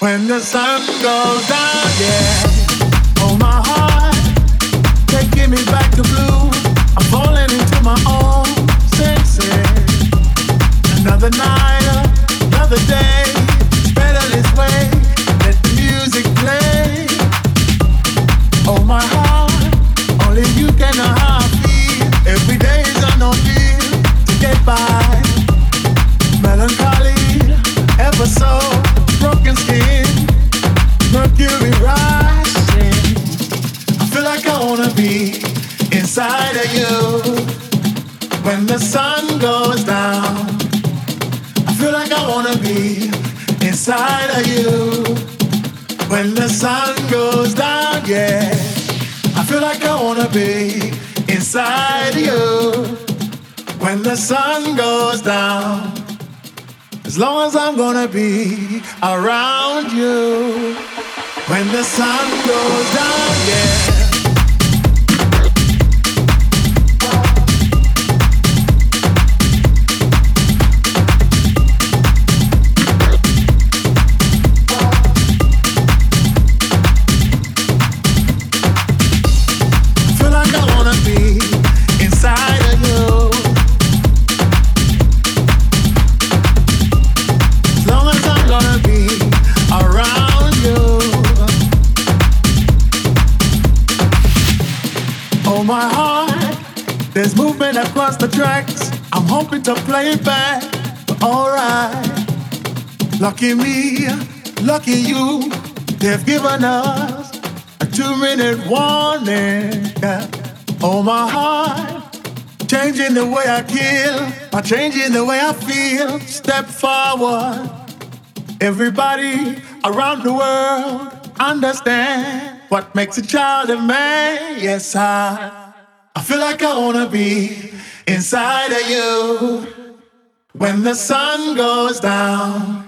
When the sun goes down, yeah. gonna be around you when the sun goes down. Lucky me, lucky you, they've given us a two minute warning. Oh, my heart, changing the way I kill, by changing the way I feel. Step forward. Everybody around the world understand what makes a child a man. Yes, I, I feel like I wanna be inside of you when the sun goes down.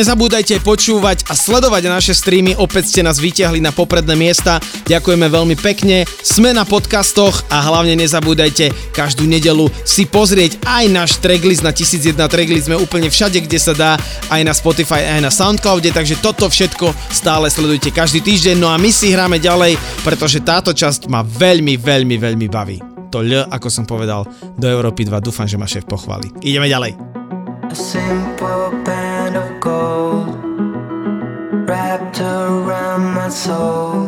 Nezabúdajte počúvať a sledovať naše streamy, opäť ste nás vyťahli na popredné miesta. Ďakujeme veľmi pekne. Sme na podcastoch a hlavne nezabúdajte každú nedelu si pozrieť aj náš tracklist na 1001 tracklist. Sme úplne všade, kde sa dá, aj na Spotify, aj na Soundcloude, takže toto všetko stále sledujte každý týždeň. No a my si hráme ďalej, pretože táto časť ma veľmi, veľmi, veľmi baví. To L, ako som povedal, do Európy 2. Dúfam, že ma šéf pochváli. Ideme ďalej. Simple soul.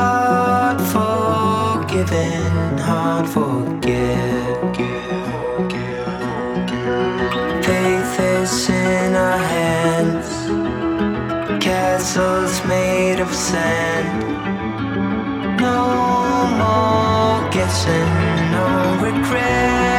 Hard forgiven, hard forget. Faith is in our hands, castles made of sand. No more guessing, no regrets.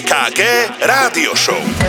EKG Rádio Show.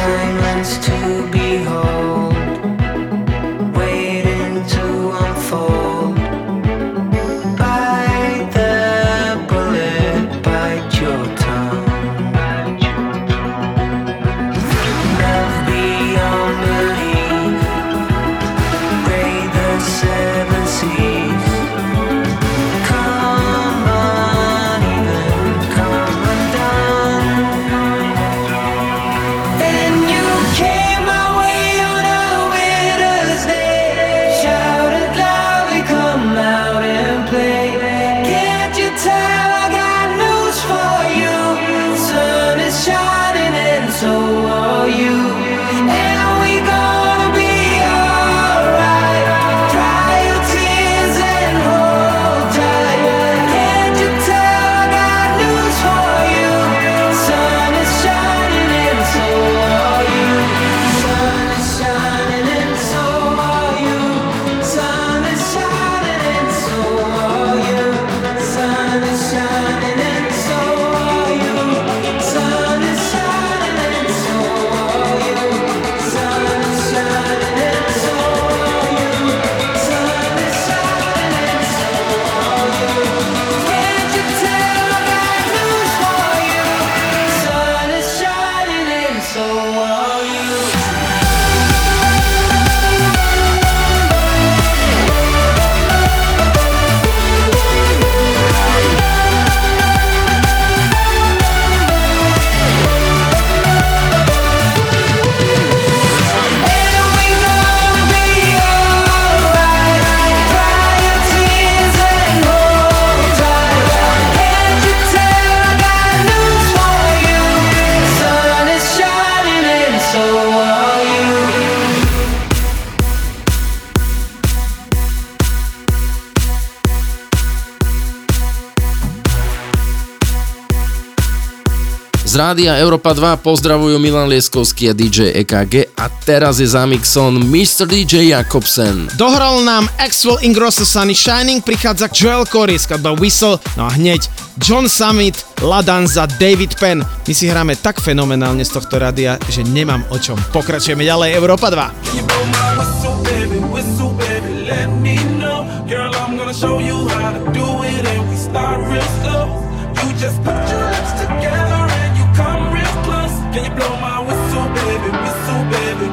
Rádia Európa 2 pozdravujú Milan Lieskovský a DJ EKG a teraz je za mixon Mr. DJ Jakobsen. Dohral nám Axwell Ingrosso Sunny Shining, prichádza Joel Corey, skladba Whistle, no a hneď John Summit, Ladanza, David Penn. My si hráme tak fenomenálne z tohto rádia, že nemám o čom. Pokračujeme ďalej Európa 2. Show you how to do it and we start real slow. You just put your baby, me so baby.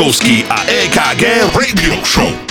Lieskovský a EKG Radio Show.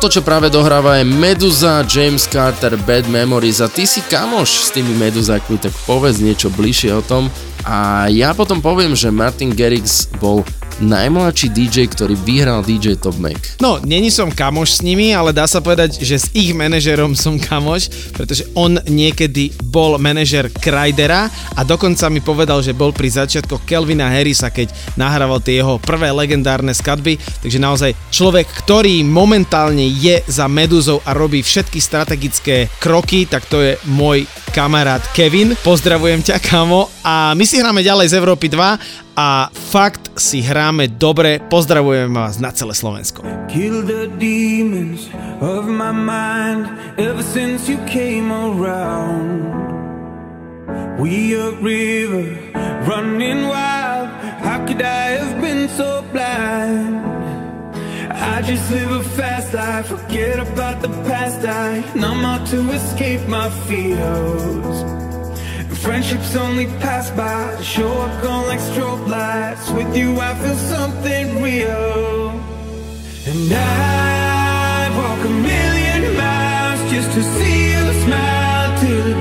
Toto, čo práve dohráva je Meduza, James Carter, Bad Memories. A ty si kamoš s tými Meduzákmi, tak povedz niečo bližšie o tom. A ja potom poviem, že Martin Garrix bol najmladší DJ, ktorý vyhral DJ Top Mac. No, není som kamoš s nimi, ale dá sa povedať, že s ich manažerom som kamoš, pretože on niekedy bol manažer Krydera a dokonca mi povedal, že bol pri začiatkoch Kelvina Harrisa, keď nahrával tie jeho prvé legendárne skladby, takže naozaj človek, ktorý momentálne je za Meduzou a robí všetky strategické kroky, tak to je môj kamarát Kevin. Pozdravujem ťa, kamo. A my si hráme ďalej z Európy 2 a fakt si hráme máme dobre, pozdravujeme vás na celé Slovensko. Kill the demons of my mind ever since you came around. We a river running wild. How could I have been so blind? I just live a fast life, forget about the past. I numb out to escape my fears. Friendships only pass by. Show up gone like strobe lights. With you I feel something real. And I'd walk a million miles Just to see you smile to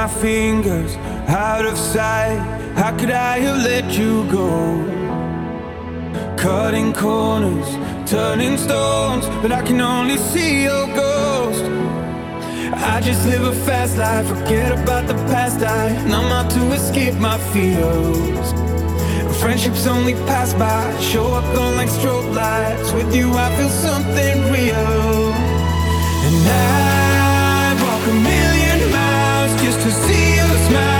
my fingers out of sight. How could I have let you go? Cutting corners, turning stones, but I can only see your ghost. I just live a fast life, forget about the past. I'm out to escape my fears. Friendships only pass by, show up on like strobe lights. With you, I feel something real. And I to see you smile.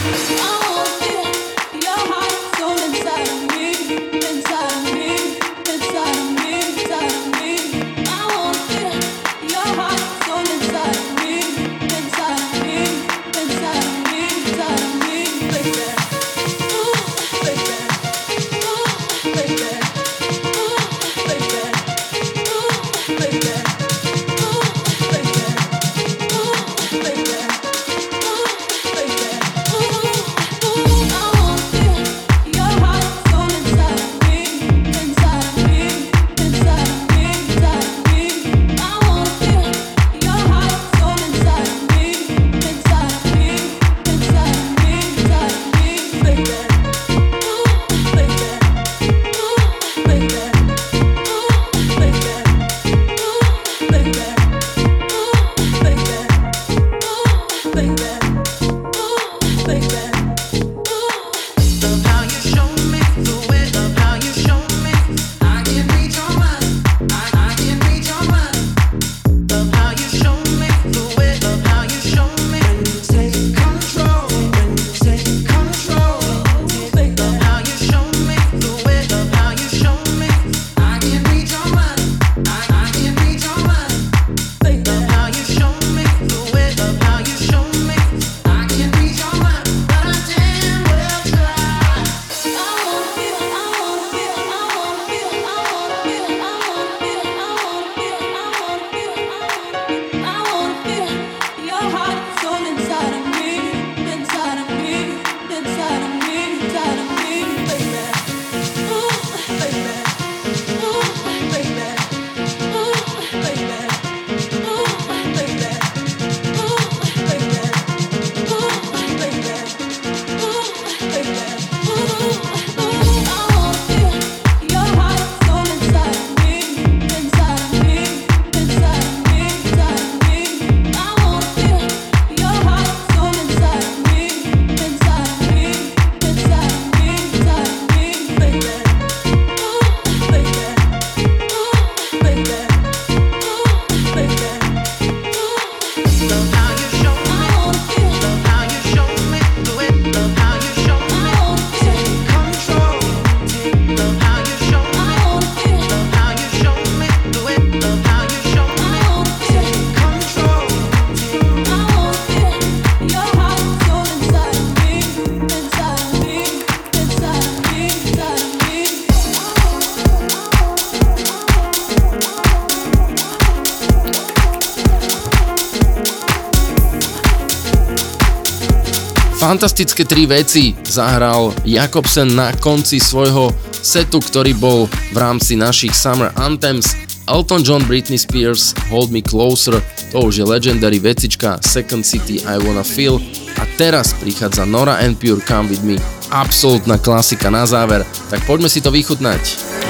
Fantastické tri veci zahral Jakobsen na konci svojho setu, ktorý bol v rámci našich Summer Anthems. Elton John, Britney Spears, Hold Me Closer, to už je legendary vecička Second City I Wanna Feel a teraz prichádza Nora and Pure Come With Me, absolútna klasika na záver, tak poďme si to vychutnať.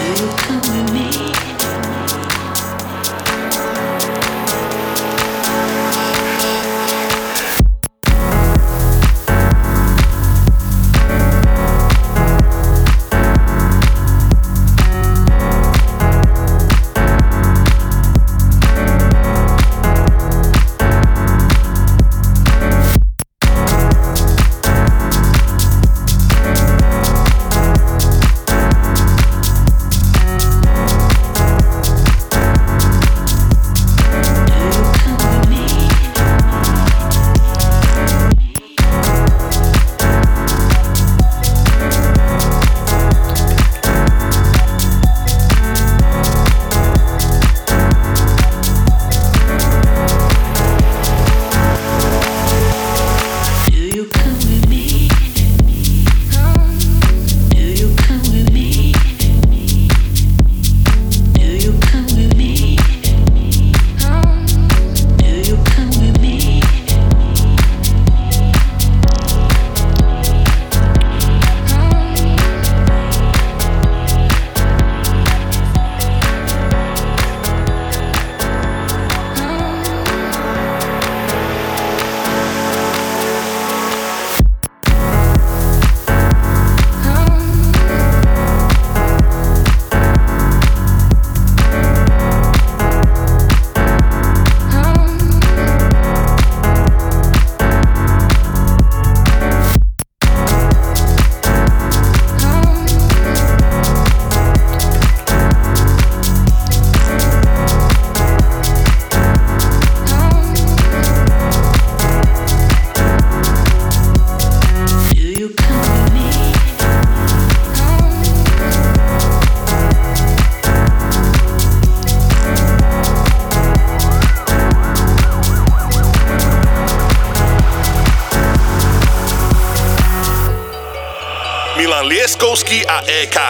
Lieskovský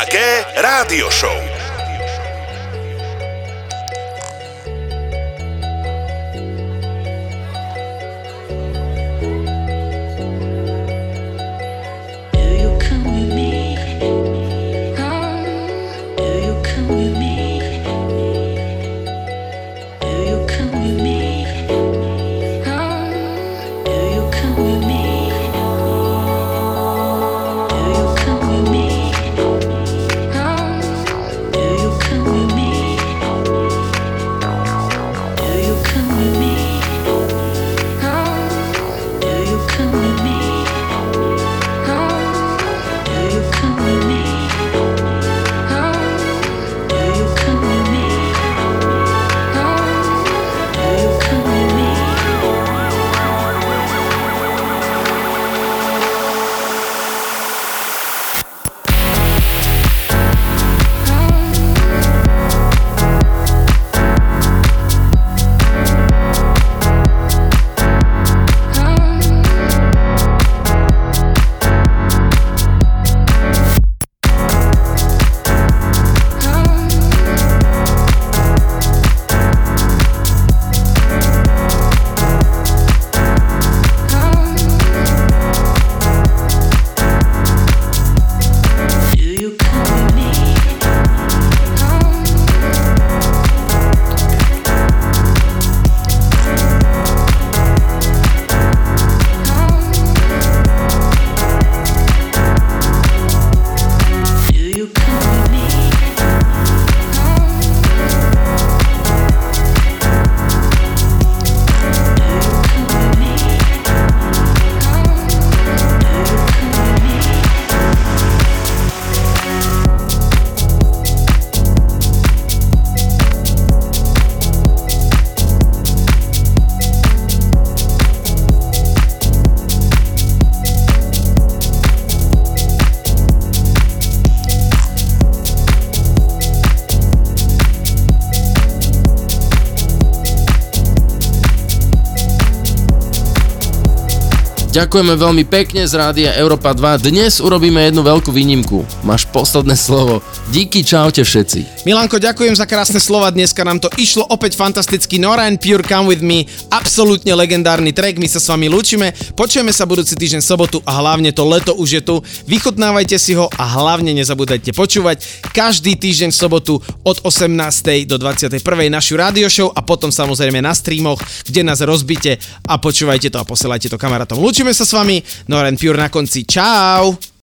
Ďakujeme veľmi pekne z Rádia Európa 2. Dnes urobíme jednu veľkú výnimku. Máš posledné slovo. Díky, čaute všetci. Milanko, ďakujem za krásne slova, dneska nám to išlo opäť fantasticky. Nora and Pure Come With Me, absolútne legendárny track, my sa s vami lúčime, počujeme sa budúci týždeň sobotu a hlavne to leto už je tu. Vychutnávajte si ho a hlavne nezabúdajte počúvať každý týždeň v sobotu od 18. do 21. našu radio show a potom samozrejme na streamoch, kde nás rozbite a počúvajte to a posielajte to kamarátom. Lúčime sa s vami, Nora and Pure na konci, čau!